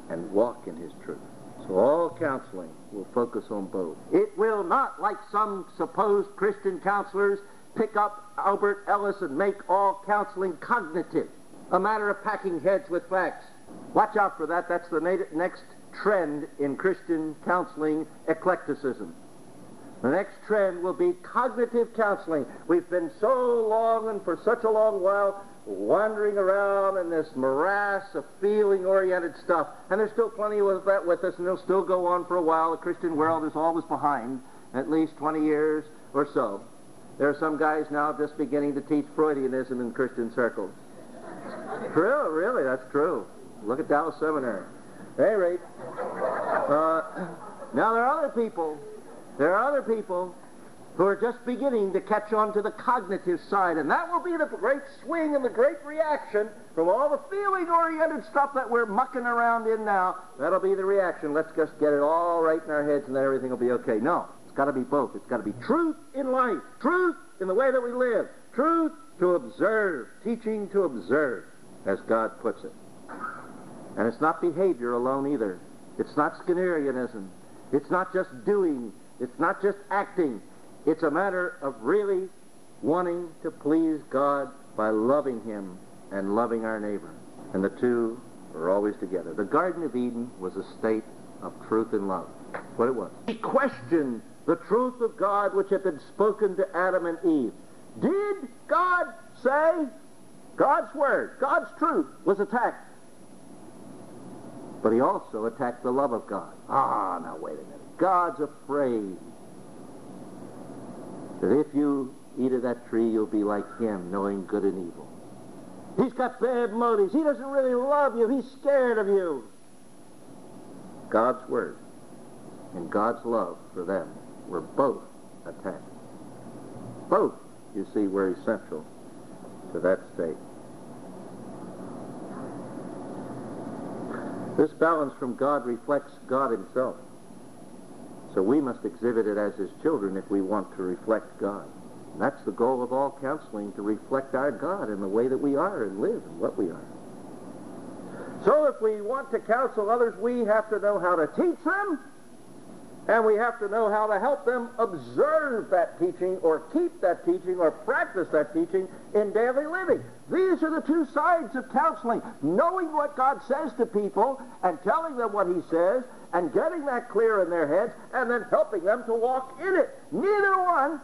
and walk in His truth. So all counseling will focus on both. It will not, like some supposed Christian counselors, pick up Albert Ellis and make all counseling cognitive, a matter of packing heads with facts. Watch out for that. That's the next trend in Christian counseling eclecticism. The next trend will be cognitive counseling. We've been so long and for such a long while wandering around in this morass of feeling-oriented stuff, and there's still plenty of that with us, and it'll still go on for a while. The Christian world is always behind, at least 20 years or so. There are some guys now just beginning to teach Freudianism in Christian circles. True, really, that's true. Look at Dallas Seminary. At any rate, uh, now there are other people, there are other people who are just beginning to catch on to the cognitive side, and that will be the great swing and the great reaction from all the feeling-oriented stuff that we're mucking around in now. That'll be the reaction. Let's just get it all right in our heads, and then everything will be okay. No, it's got to be both. It's got to be truth in life, truth in the way that we live, truth to observe, teaching to observe, as God puts it. And it's not behavior alone either. It's not Skinnerianism. It's not just doing. It's not just acting. It's a matter of really wanting to please God by loving Him and loving our neighbor. And the two are always together. The Garden of Eden was a state of truth and love. What it was. He questioned the truth of God which had been spoken to Adam and Eve. Did God say God's word, God's truth was attacked? But he also attacked the love of God. Ah, now wait a minute. God's afraid that if you eat of that tree, you'll be like him, knowing good and evil. He's got bad motives. He doesn't really love you. He's scared of you. God's word and God's love for them were both attacked. Both, you see, were essential to that state. This balance from God reflects God himself. So we must exhibit it as his children if we want to reflect God. And that's the goal of all counseling, to reflect our God in the way that we are and live and what we are. So if we want to counsel others, we have to know how to teach them, and we have to know how to help them observe that teaching or keep that teaching or practice that teaching in daily living. These are the two sides of counseling. Knowing what God says to people and telling them what he says and getting that clear in their heads and then helping them to walk in it. Neither one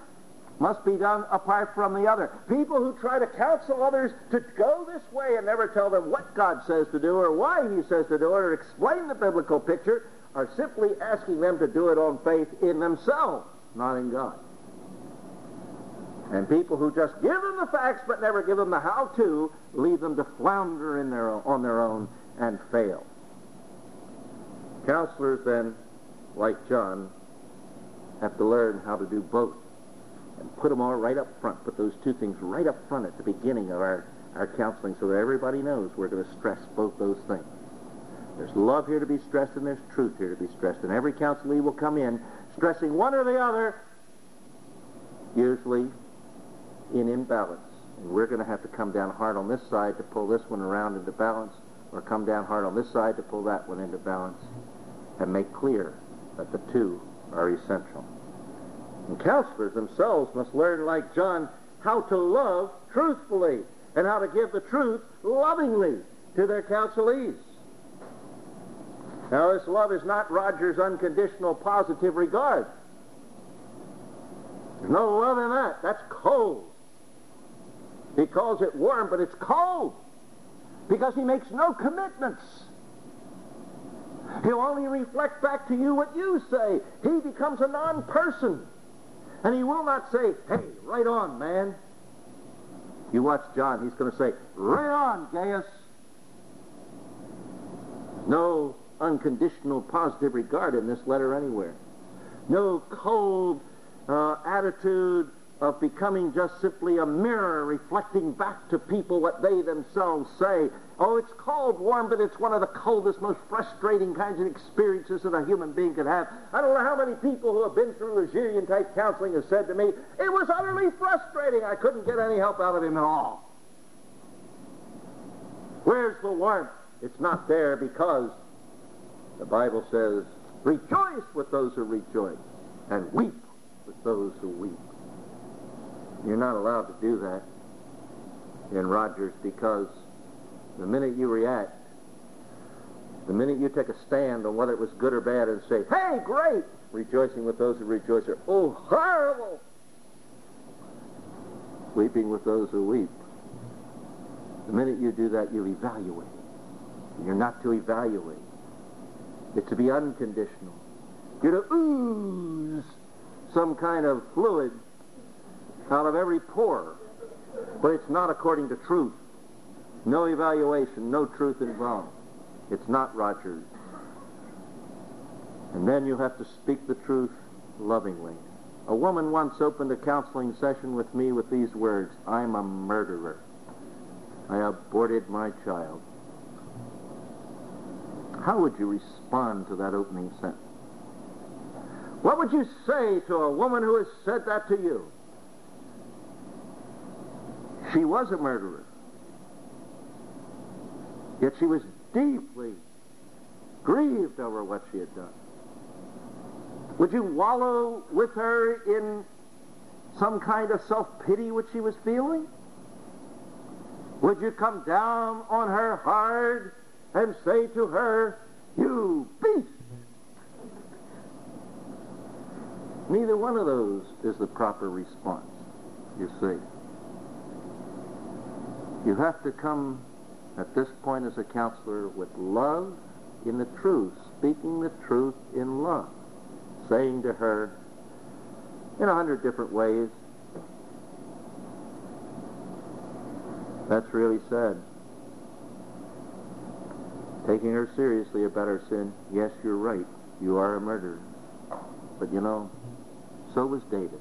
must be done apart from the other. People who try to counsel others to go this way and never tell them what God says to do or why he says to do it or explain the biblical picture are simply asking them to do it on faith in themselves, not in God. And people who just give them the facts but never give them the how-to leave them to flounder in their, on their own and fail. Counselors then, like John, have to learn how to do both and put them all right up front. Put those two things right up front at the beginning of our, our counseling so that everybody knows we're going to stress both those things. There's love here to be stressed and there's truth here to be stressed. And every counselee will come in stressing one or the other, usually in imbalance. And we're going to have to come down hard on this side to pull this one around into balance, or come down hard on this side to pull that one into balance, and make clear that the two are essential. And counselors themselves must learn, like John, how to love truthfully and how to give the truth lovingly to their counselees. Now, this love is not Rogers' unconditional positive regard. There's no love in that. That's cold. He calls it warm, but it's cold because he makes no commitments. He'll only reflect back to you what you say. He becomes a non-person. And he will not say, hey, right on, man. You watch John, he's going to say, right on, Gaius. No unconditional positive regard in this letter anywhere. No cold uh, attitude of becoming just simply a mirror reflecting back to people what they themselves say. Oh, it's cold, warm, but it's one of the coldest, most frustrating kinds of experiences that a human being could have. I don't know how many people who have been through Rogerian type counseling have said to me, it was utterly frustrating. I couldn't get any help out of him at all. Where's the warmth? It's not there because the Bible says, rejoice with those who rejoice and weep with those who weep. You're not allowed to do that in Rogers because the minute you react, the minute you take a stand on whether it was good or bad and say, hey, great, rejoicing with those who rejoice, or oh, horrible, weeping with those who weep. The minute you do that, you evaluate. You're not to evaluate. It's to be unconditional. You're to ooze some kind of fluid out of every pore. But it's not according to truth. No evaluation, no truth involved. It's not Rogers. And then you have to speak the truth lovingly. A woman once opened a counseling session with me with these words, I'm a murderer. I aborted my child. How would you respond to that opening sentence? What would you say to a woman who has said that to you? She was a murderer. Yet she was deeply grieved over what she had done. Would you wallow with her in some kind of self-pity which she was feeling? Would you come down on her hard and say to her, You beast! Neither one of those is the proper response, you see. You have to come at this point as a counselor with love in the truth, speaking the truth in love, saying to her in a hundred different ways, That's really sad. Taking her seriously about her sin, yes, you're right. You are a murderer. But you know, so was David.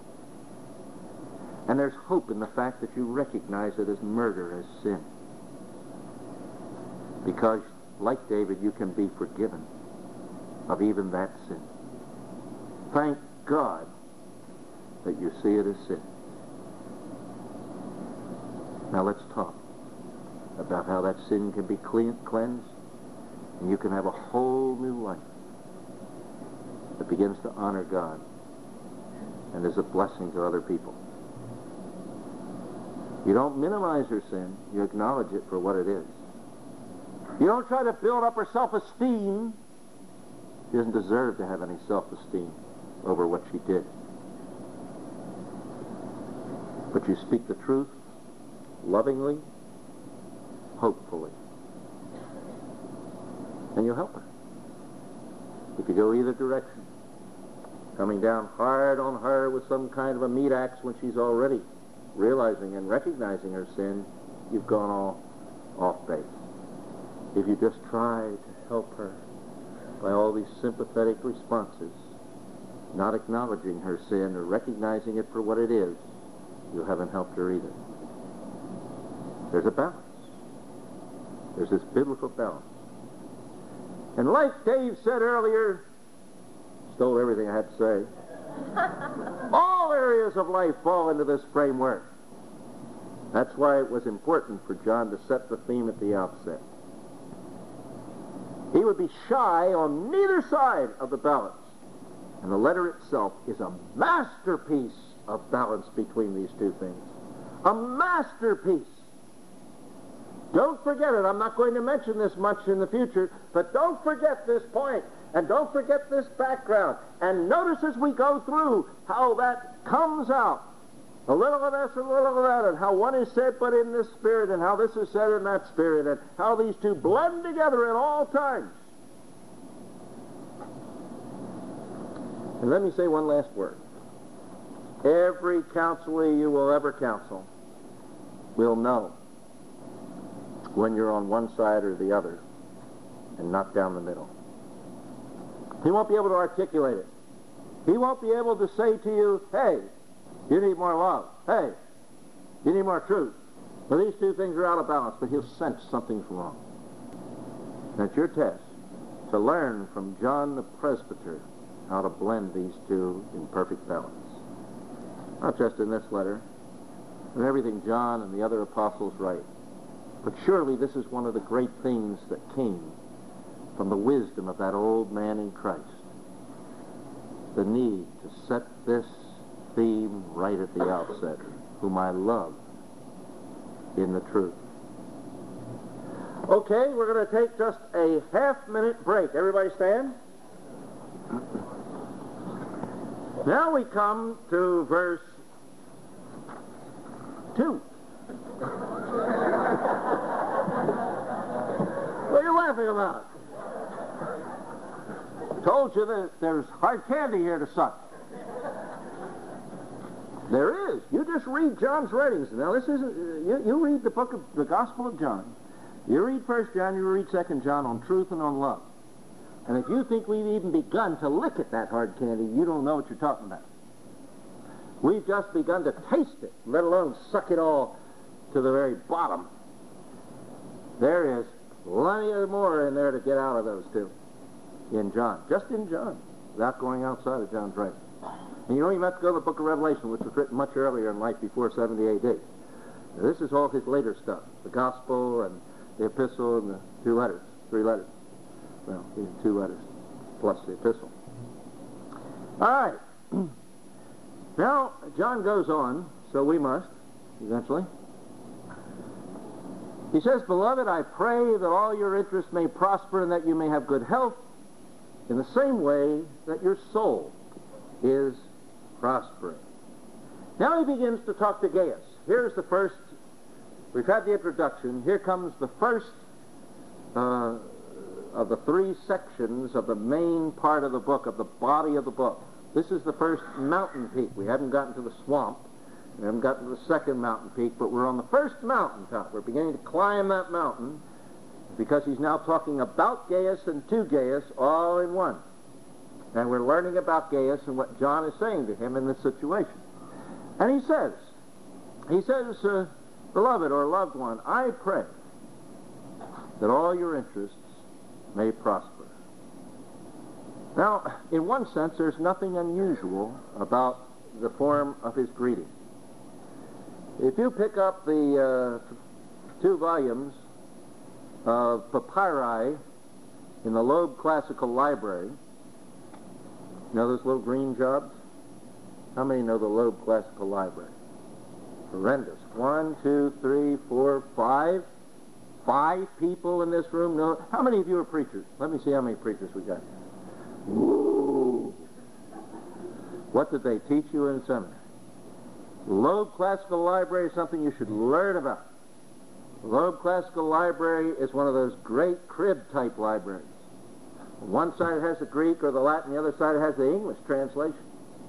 And there's hope in the fact that you recognize it as murder, as sin. Because, like David, you can be forgiven of even that sin. Thank God that you see it as sin. Now let's talk about how that sin can be clean, cleansed and you can have a whole new life that begins to honor God and is a blessing to other people. You don't minimize her sin. You acknowledge it for what it is. You don't try to build up her self-esteem. She doesn't deserve to have any self-esteem over what she did. But you speak the truth lovingly, hopefully. And you help her. If You go either direction. Coming down hard on her with some kind of a meat axe when she's already realizing and recognizing her sin, you've gone all off base. If you just try to help her by all these sympathetic responses, not acknowledging her sin or recognizing it for what it is, you haven't helped her either. There's a balance. There's this biblical balance. And like Dave said earlier, stole everything I had to say. *laughs* All areas of life fall into this framework. That's why it was important for John to set the theme at the outset. He would be shy on neither side of the balance. And the letter itself is a masterpiece of balance between these two things. A masterpiece. Don't forget it. I'm not going to mention this much in the future, but don't forget this point, and don't forget this background. And notice as we go through how that comes out. A little of this, and a little of that, and how one is said but in this spirit, and how this is said in that spirit, and how these two blend together at all times. And let me say one last word. Every counselor you will ever counsel will know when you're on one side or the other and not down the middle. He won't be able to articulate it. He won't be able to say to you, hey, you need more love. Hey, you need more truth. Well, these two things are out of balance, but he'll sense something's wrong. That's your test, to learn from John the presbyter how to blend these two in perfect balance. Not just in this letter, but everything John and the other apostles write. But surely this is one of the great things that came from the wisdom of that old man in Christ. The need to set this theme right at the outset, whom I love in the truth. Okay, we're going to take just a half minute break. Everybody stand. Now we come to verse 2. What are you laughing about? Told you that there's hard candy here to suck. There is. You just read John's writings. Now this isn't. Uh, you, you read the book of the Gospel of John. You read First John. You read Second John on truth and on love. And if you think we've even begun to lick at that hard candy, you don't know what you're talking about. We've just begun to taste it, let alone suck it all to the very bottom. There is plenty of more in there to get out of those two in John, just in John, without going outside of John's writing. And you don't even have to go to the book of Revelation, which was written much earlier in life before 70 AD. Now, this is all his later stuff, the gospel and the epistle and the two letters, three letters. Well, these are two letters, plus the epistle. All right. *clears throat* now, John goes on, so we must, eventually. He says, Beloved, I pray that all your interests may prosper and that you may have good health in the same way that your soul is prospering. Now he begins to talk to Gaius. Here's the first, we've had the introduction. Here comes the first uh, of the three sections of the main part of the book, of the body of the book. This is the first mountain peak. We haven't gotten to the swamp. We haven't gotten to the second mountain peak, but we're on the first mountain top. We're beginning to climb that mountain because he's now talking about Gaius and to Gaius all in one. And we're learning about Gaius and what John is saying to him in this situation. And he says, he says, uh, beloved or loved one, I pray that all your interests may prosper. Now, in one sense, there's nothing unusual about the form of his greeting. If you pick up the uh, two volumes of papyri in the Loeb Classical Library, you know those little green jobs? How many know the Loeb Classical Library? Horrendous. One, two, three, four, five. Five people in this room know. How many of you are preachers? Let me see how many preachers we got. Ooh. What did they teach you in seminary? Loeb Classical Library is something you should learn about. Loeb Classical Library is one of those great crib-type libraries. On one side has the Greek or the Latin, the other side has the English translation,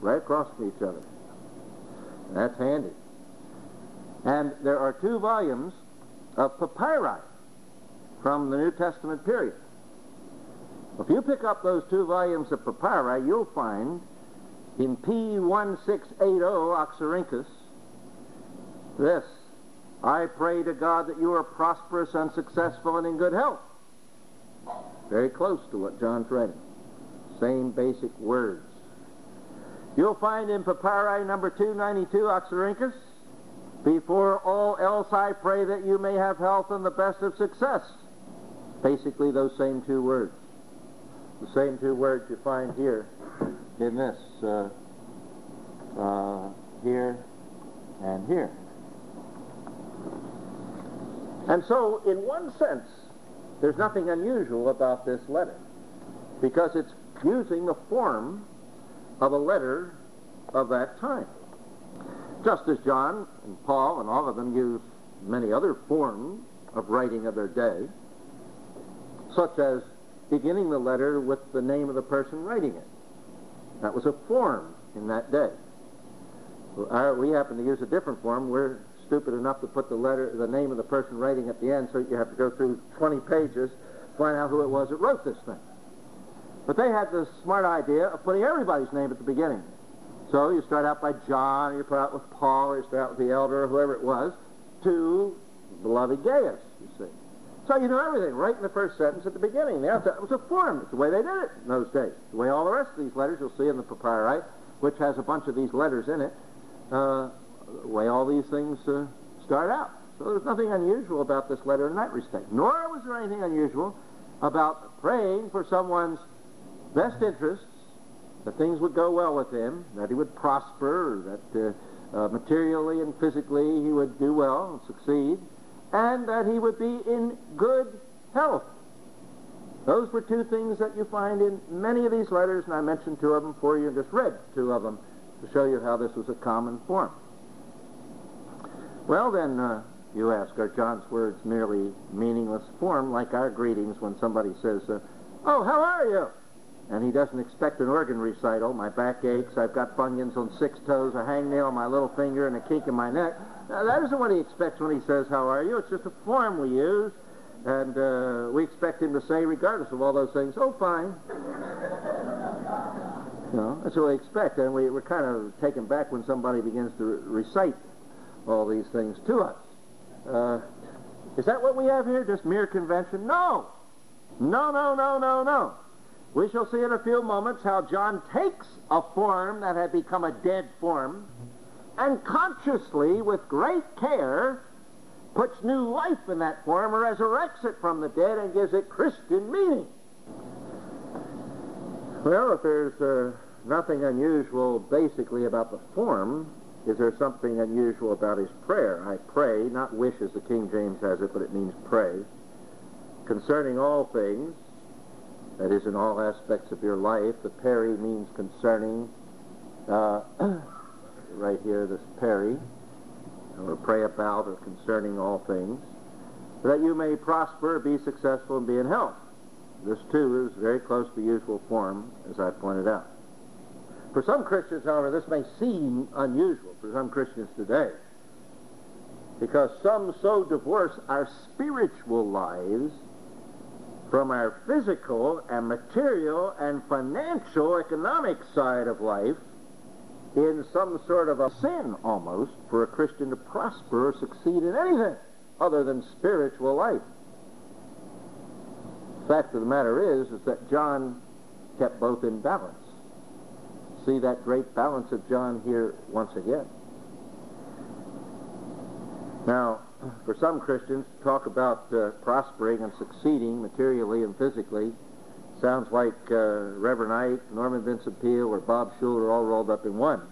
right across from each other. That's handy. And there are two volumes of papyri from the New Testament period. If you pick up those two volumes of papyri, you'll find in P1680 Oxyrhynchus this I pray to God that you are prosperous and successful and in good health. Very close to what John's writing. Same basic words. You'll find in Papyri number 292, Oxyrhynchus, before all else I pray that you may have health and the best of success. Basically those same two words. The same two words you find here in this, uh, uh, here and here. And so, in one sense, there's nothing unusual about this letter because it's using the form of a letter of that time. Just as John and Paul and all of them use many other forms of writing of their day, such as beginning the letter with the name of the person writing it. That was a form in that day. We happen to use a different form. We're stupid enough to put the letter, the name of the person writing at the end, so you have to go through 20 pages to find out who it was that wrote this thing. But they had the smart idea of putting everybody's name at the beginning. So you start out by John, or you start out with Paul, or you start out with the elder, or whoever it was, to beloved Gaius. So you know everything right in the first sentence at the beginning. There, it was a form. It's the way they did it in those days. The way all the rest of these letters you'll see in the papyri, which has a bunch of these letters in it, uh, the way all these things uh, start out. So there's nothing unusual about this letter in that respect. Nor was there anything unusual about praying for someone's best interests, that things would go well with him, that he would prosper, that uh, uh, materially and physically he would do well and succeed, and that he would be in good health. Those were two things that you find in many of these letters, and I mentioned two of them for you and just read two of them to show you how this was a common form. Well, then, uh, you ask, are John's words merely meaningless form, like our greetings when somebody says, uh, Oh, how are you? And he doesn't expect an organ recital. My back aches, I've got bunions on six toes, a hangnail on my little finger, and a kink in my neck. Now, that isn't what he expects when he says, How are you? It's just a form we use. And uh, we expect him to say, regardless of all those things, Oh, fine. you know, that's what we expect. And we, we're kind of taken back when somebody begins to re- recite all these things to us. Uh, is that what we have here? Just mere convention? No. No, no, no, no, no. We shall see in a few moments how John takes a form that had become a dead form and consciously, with great care, puts new life in that form, resurrects it from the dead, and gives it Christian meaning. Well, if there's uh, nothing unusual basically about the form, is there something unusual about his prayer? I pray, not wish as the King James has it, but it means pray. Concerning all things, that is in all aspects of your life. The peri means concerning. Uh, *clears throat* right here, this peri, or pray about or concerning all things, that you may prosper, be successful, and be in health. This too is very close to the usual form, as I pointed out. For some Christians, however, this may seem unusual for some Christians today, because some so divorce our spiritual lives from our physical and material and financial economic side of life in some sort of a sin almost for a Christian to prosper or succeed in anything other than spiritual life. The fact of the matter is, is that John kept both in balance. See that great balance of John here once again. Now, for some Christians, talk about uh, prospering and succeeding materially and physically sounds like uh, Reverend Ike, Norman Vincent Peale, or Bob Schuller all rolled up in one.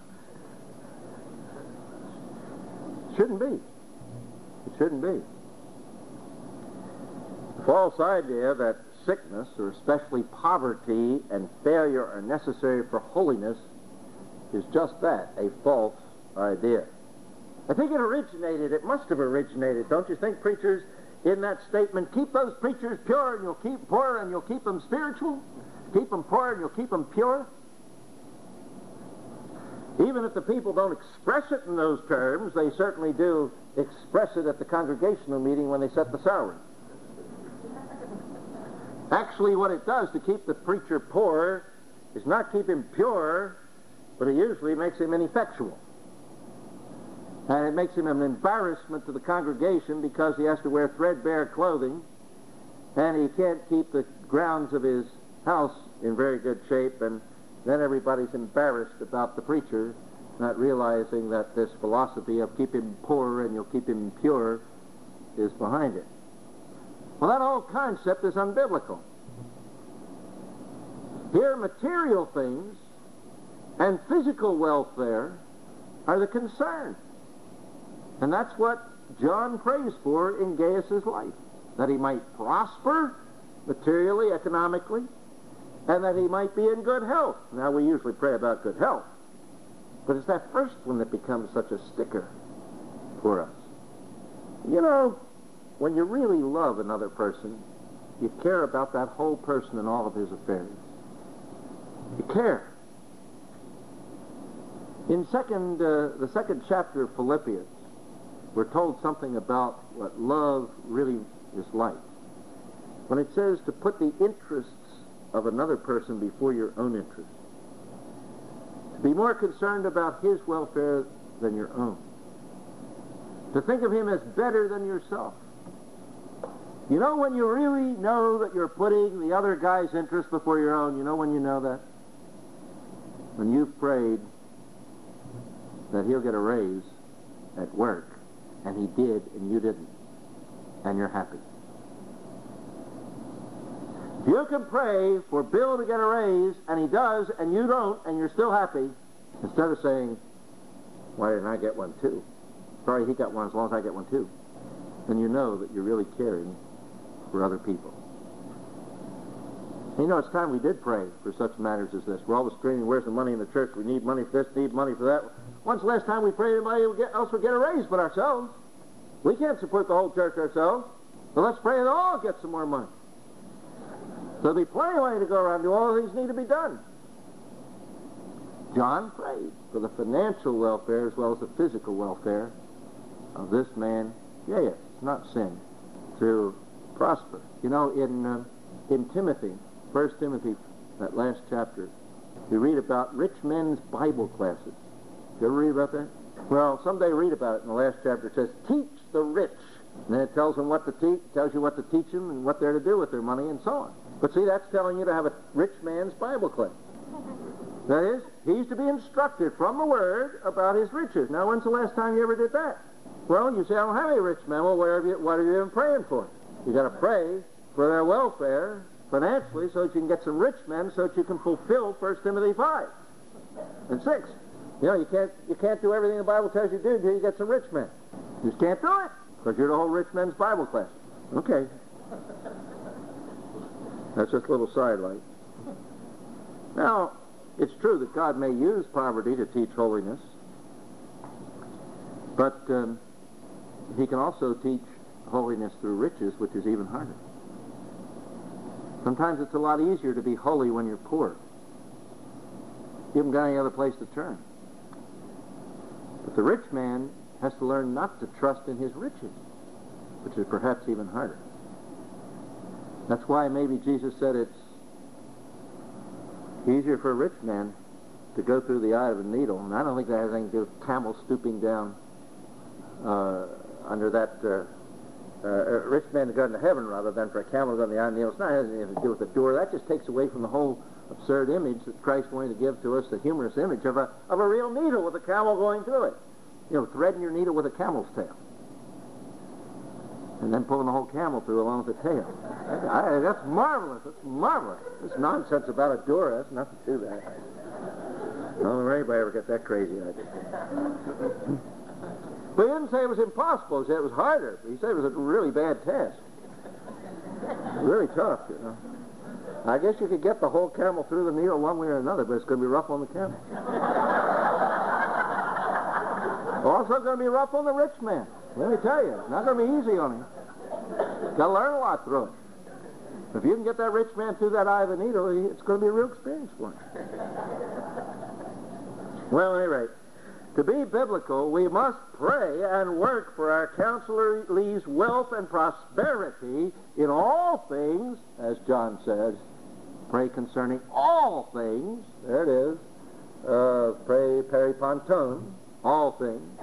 Shouldn't be. It shouldn't be. The false idea that sickness, or especially poverty and failure, are necessary for holiness is just that, a false idea. I think it originated, it must have originated, don't you think, preachers, in that statement, keep those preachers pure and you'll keep poor and you'll keep them spiritual? Keep them poor and you'll keep them pure? Even if the people don't express it in those terms, they certainly do express it at the congregational meeting when they set the salary. Actually, what it does to keep the preacher poor is not keep him pure, but it usually makes him ineffectual. And it makes him an embarrassment to the congregation because he has to wear threadbare clothing and he can't keep the grounds of his house in very good shape and then everybody's embarrassed about the preacher not realizing that this philosophy of keep him poor and you'll keep him pure is behind it. Well, that whole concept is unbiblical. Here, material things and physical welfare are the concern. And that's what John prays for in Gaius's life, that he might prosper materially, economically, and that he might be in good health. Now, we usually pray about good health, but it's that first one that becomes such a sticker for us. You know, when you really love another person, you care about that whole person and all of his affairs. You care. In second, uh, the second chapter of Philippians, we're told something about what love really is like. When it says to put the interests of another person before your own interests, to be more concerned about his welfare than your own, to think of him as better than yourself. You know when you really know that you're putting the other guy's interest before your own, you know when you know that? When you've prayed that he'll get a raise at work and he did and you didn't, and you're happy. You can pray for Bill to get a raise and he does and you don't and you're still happy, instead of saying, why didn't I get one too? Sorry, he got one as long as I get one too. Then you know that you're really caring for other people. You know, it's time we did pray for such matters as this. We're always screaming, where's the money in the church? We need money for this, need money for that. When's the last time we prayed anybody else would get a raise but ourselves? We can't support the whole church ourselves. So let's pray that all get some more money. There'll be plenty of money to go around. Do all things need to be done? John prayed for the financial welfare as well as the physical welfare of this man. Yeah, yeah, it's not sin to prosper. You know, in uh, in Timothy, First Timothy, that last chapter, we read about rich men's Bible classes. You ever read about that? Well, someday read about it in the last chapter. It says, teach the rich. And then it tells them what to teach, tells you what to teach them and what they're to do with their money and so on. But see, that's telling you to have a rich man's Bible class. That is, he's to be instructed from the Word about his riches. Now, when's the last time you ever did that? Well, you say, I don't have any rich men. Well, where have you, what have you been praying for? you got to pray for their welfare financially so that you can get some rich men so that you can fulfill 1 Timothy 5 and 6. You know, you can't you can't do everything the Bible tells you to do until you get some rich men. You just can't do it because you're the whole rich men's Bible class. Okay. That's just a little sidelight. Now, it's true that God may use poverty to teach holiness, but um, He can also teach holiness through riches, which is even harder. Sometimes it's a lot easier to be holy when you're poor. You haven't got any other place to turn. But the rich man has to learn not to trust in his riches, which is perhaps even harder. That's why maybe Jesus said it's easier for a rich man to go through the eye of a needle. And I don't think that has anything to do with camel stooping down uh, under that uh, uh, a rich man to go into heaven rather than for a camel to go in the eye of the needle. It's not has anything to do with the door. That just takes away from the whole absurd image that Christ wanted to give to us, the humorous image of a, of a real needle with a camel going through it. You know, threading your needle with a camel's tail. And then pulling the whole camel through along with the tail. I, that's marvelous. That's marvelous. This nonsense about a door has nothing to do with that. I don't know if anybody ever got that crazy idea. but he didn't say it was impossible. He said it was harder. He said it was a really bad test. Really tough, you know. I guess you could get the whole camel through the needle one way or another, but it's going to be rough on the camel. *laughs* also going to be rough on the rich man. Let me tell you, it's not going to be easy on him. Got to learn a lot through it. If you can get that rich man through that eye of the needle, it's going to be a real experience for him. well, at any rate, to be biblical, we must pray and work for our counselee's wealth and prosperity in all things, as John says. Pray concerning all things. There it is. Uh, pray peri panton, all things.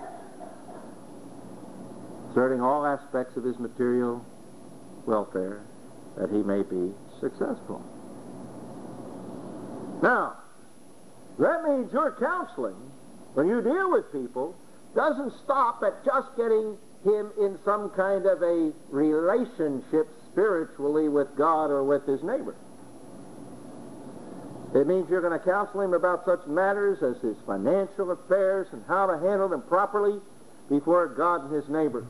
Concerning all aspects of his material welfare, that he may be successful. Now, that means your counseling when you deal with people, doesn't stop at just getting him in some kind of a relationship spiritually with God or with his neighbor. It means you're going to counsel him about such matters as his financial affairs and how to handle them properly before God and his neighbor.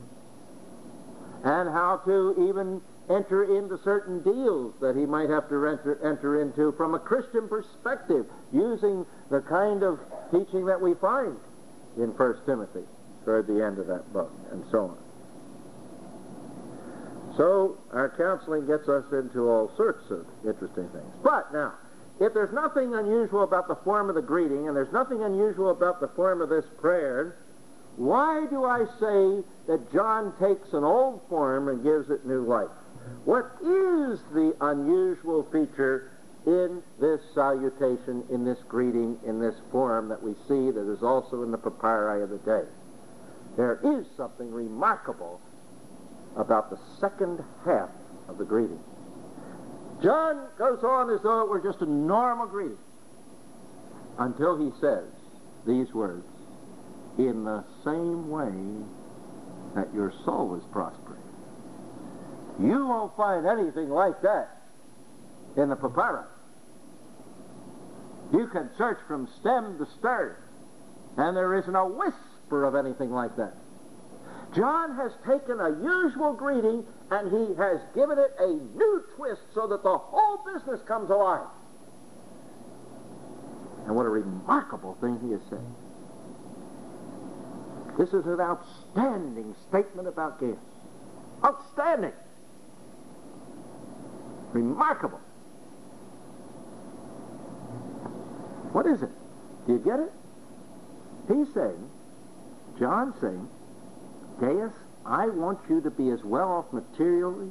And how to even enter into certain deals that he might have to enter, enter into from a Christian perspective, using the kind of teaching that we find in 1 Timothy toward the end of that book, and so on. So our counseling gets us into all sorts of interesting things. But now, if there's nothing unusual about the form of the greeting, and there's nothing unusual about the form of this prayer, why do I say that John takes an old form and gives it new life? What is the unusual feature in this salutation, in this greeting, in this form that we see that is also in the papyri of the day? There is something remarkable about the second half of the greeting. John goes on as though it were just a normal greeting until he says these words, in the same way that your soul is prospering. You won't find anything like that in the papyrus. You can search from stem to stern, and there isn't a whisper of anything like that. John has taken a usual greeting and he has given it a new twist so that the whole business comes alive. And what a remarkable thing he has said. This is an outstanding statement about gifts. Outstanding. Remarkable. What is it? Do you get it? He's saying, John's saying, Gaius, I want you to be as well off materially,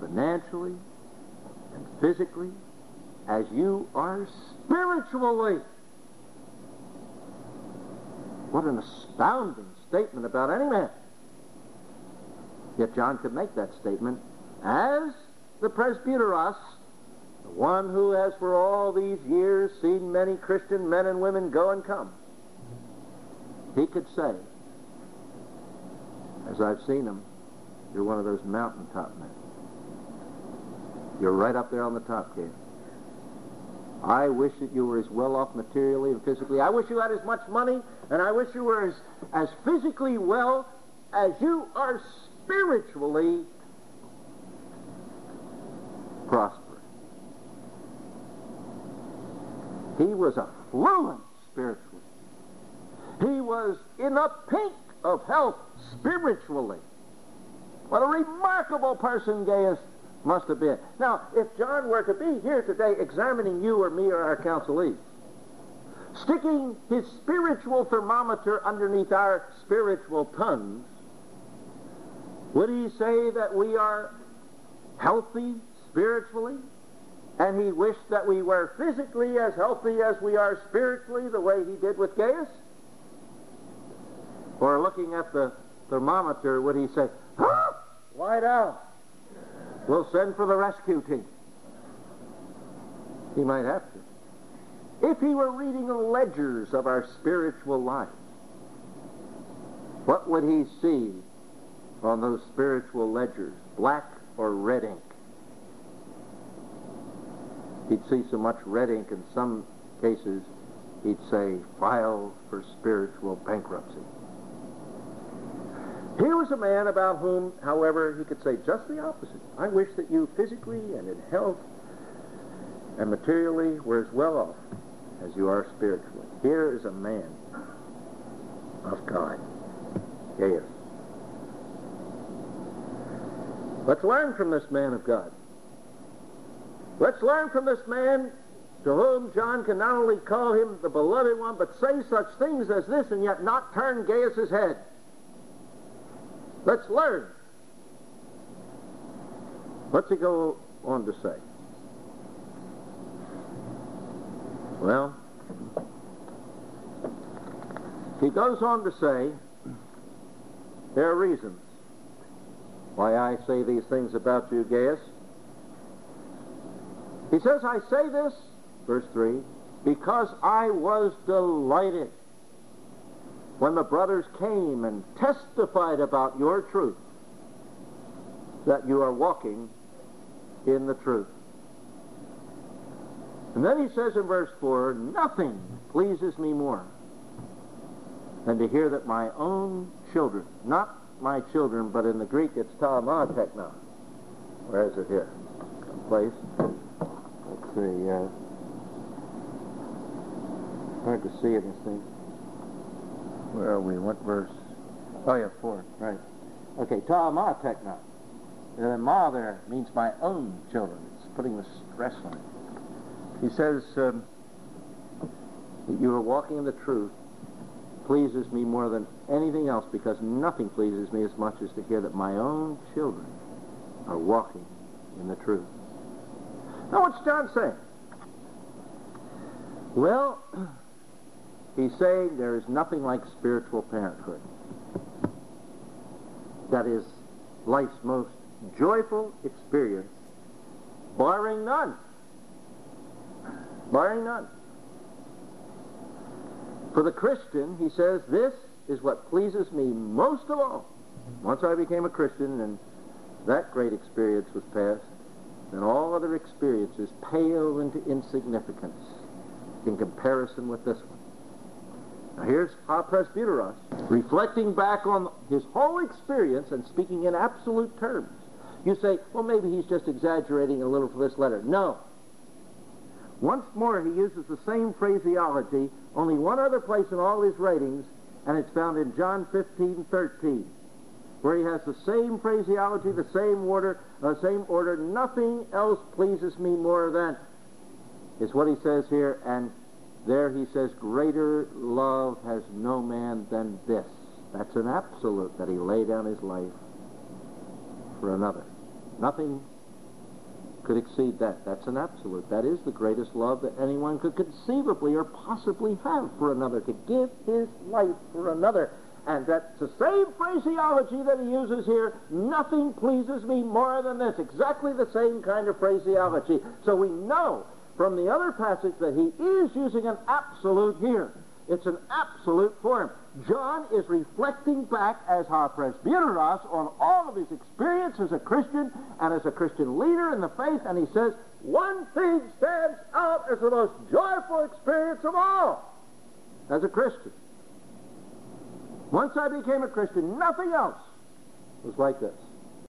financially, and physically as you are spiritually. What an astounding statement about any man. Yet John could make that statement as the presbyteros, the one who has for all these years seen many Christian men and women go and come. He could say, as I've seen them, you're one of those mountaintop men. You're right up there on the top, Gabe. I wish that you were as well off materially and physically. I wish you had as much money, and I wish you were as, as physically well as you are spiritually prosperous. He was affluent spiritually. He was in the pink of health spiritually. What a remarkable person Gaius must have been. Now, if John were to be here today examining you or me or our counselees, sticking his spiritual thermometer underneath our spiritual tongues, would he say that we are healthy spiritually? And he wished that we were physically as healthy as we are spiritually, the way he did with Gaius? Or looking at the thermometer, would he say, huh? lie down. We'll send for the rescue team. He might have to. If he were reading the ledgers of our spiritual life, what would he see on those spiritual ledgers, black or red ink? He'd see so much red ink in some cases, he'd say, file for spiritual bankruptcy. Here was a man about whom, however, he could say just the opposite. I wish that you physically and in health and materially were as well off as you are spiritually. Here is a man of God. Gaius. Let's learn from this man of God. Let's learn from this man to whom John can not only call him the beloved one, but say such things as this and yet not turn Gaius's head. Let's learn. What's he go on to say? Well, he goes on to say there are reasons why I say these things about you, Gaius. He says, I say this, verse 3, because I was delighted when the brothers came and testified about your truth, that you are walking in the truth. And then he says in verse 4, Nothing pleases me more than to hear that my own children, not my children, but in the Greek it's taama tekna. Where is it here? Place. Let's see. Uh, hard to see it, this thing. Where are we? What verse? Oh, yeah, four. Right. Okay, ta ma tekna. The ma there means my own children. It's putting the stress on it. He says um, that you are walking in the truth pleases me more than anything else because nothing pleases me as much as to hear that my own children are walking in the truth. Now, what's John saying? Well, *clears throat* He's saying there is nothing like spiritual parenthood. That is life's most joyful experience, barring none. Barring none. For the Christian, he says, this is what pleases me most of all. Once I became a Christian and that great experience was past, then all other experiences pale into insignificance in comparison with this one. Now here's our presbyteros reflecting back on his whole experience and speaking in absolute terms. You say, well, maybe he's just exaggerating a little for this letter. No. Once more, he uses the same phraseology, only one other place in all his writings, and it's found in John 15, 13, where he has the same phraseology, the same order, the same order. Nothing else pleases me more than, is what he says here, and there he says, greater love has no man than this. That's an absolute, that he lay down his life for another. Nothing could exceed that. That's an absolute. That is the greatest love that anyone could conceivably or possibly have for another, to give his life for another. And that's the same phraseology that he uses here. Nothing pleases me more than this. Exactly the same kind of phraseology. So we know from the other passage that he is using an absolute here. It's an absolute form. John is reflecting back as our presbyteros on all of his experience as a Christian and as a Christian leader in the faith, and he says, one thing stands out as the most joyful experience of all as a Christian. Once I became a Christian, nothing else was like this.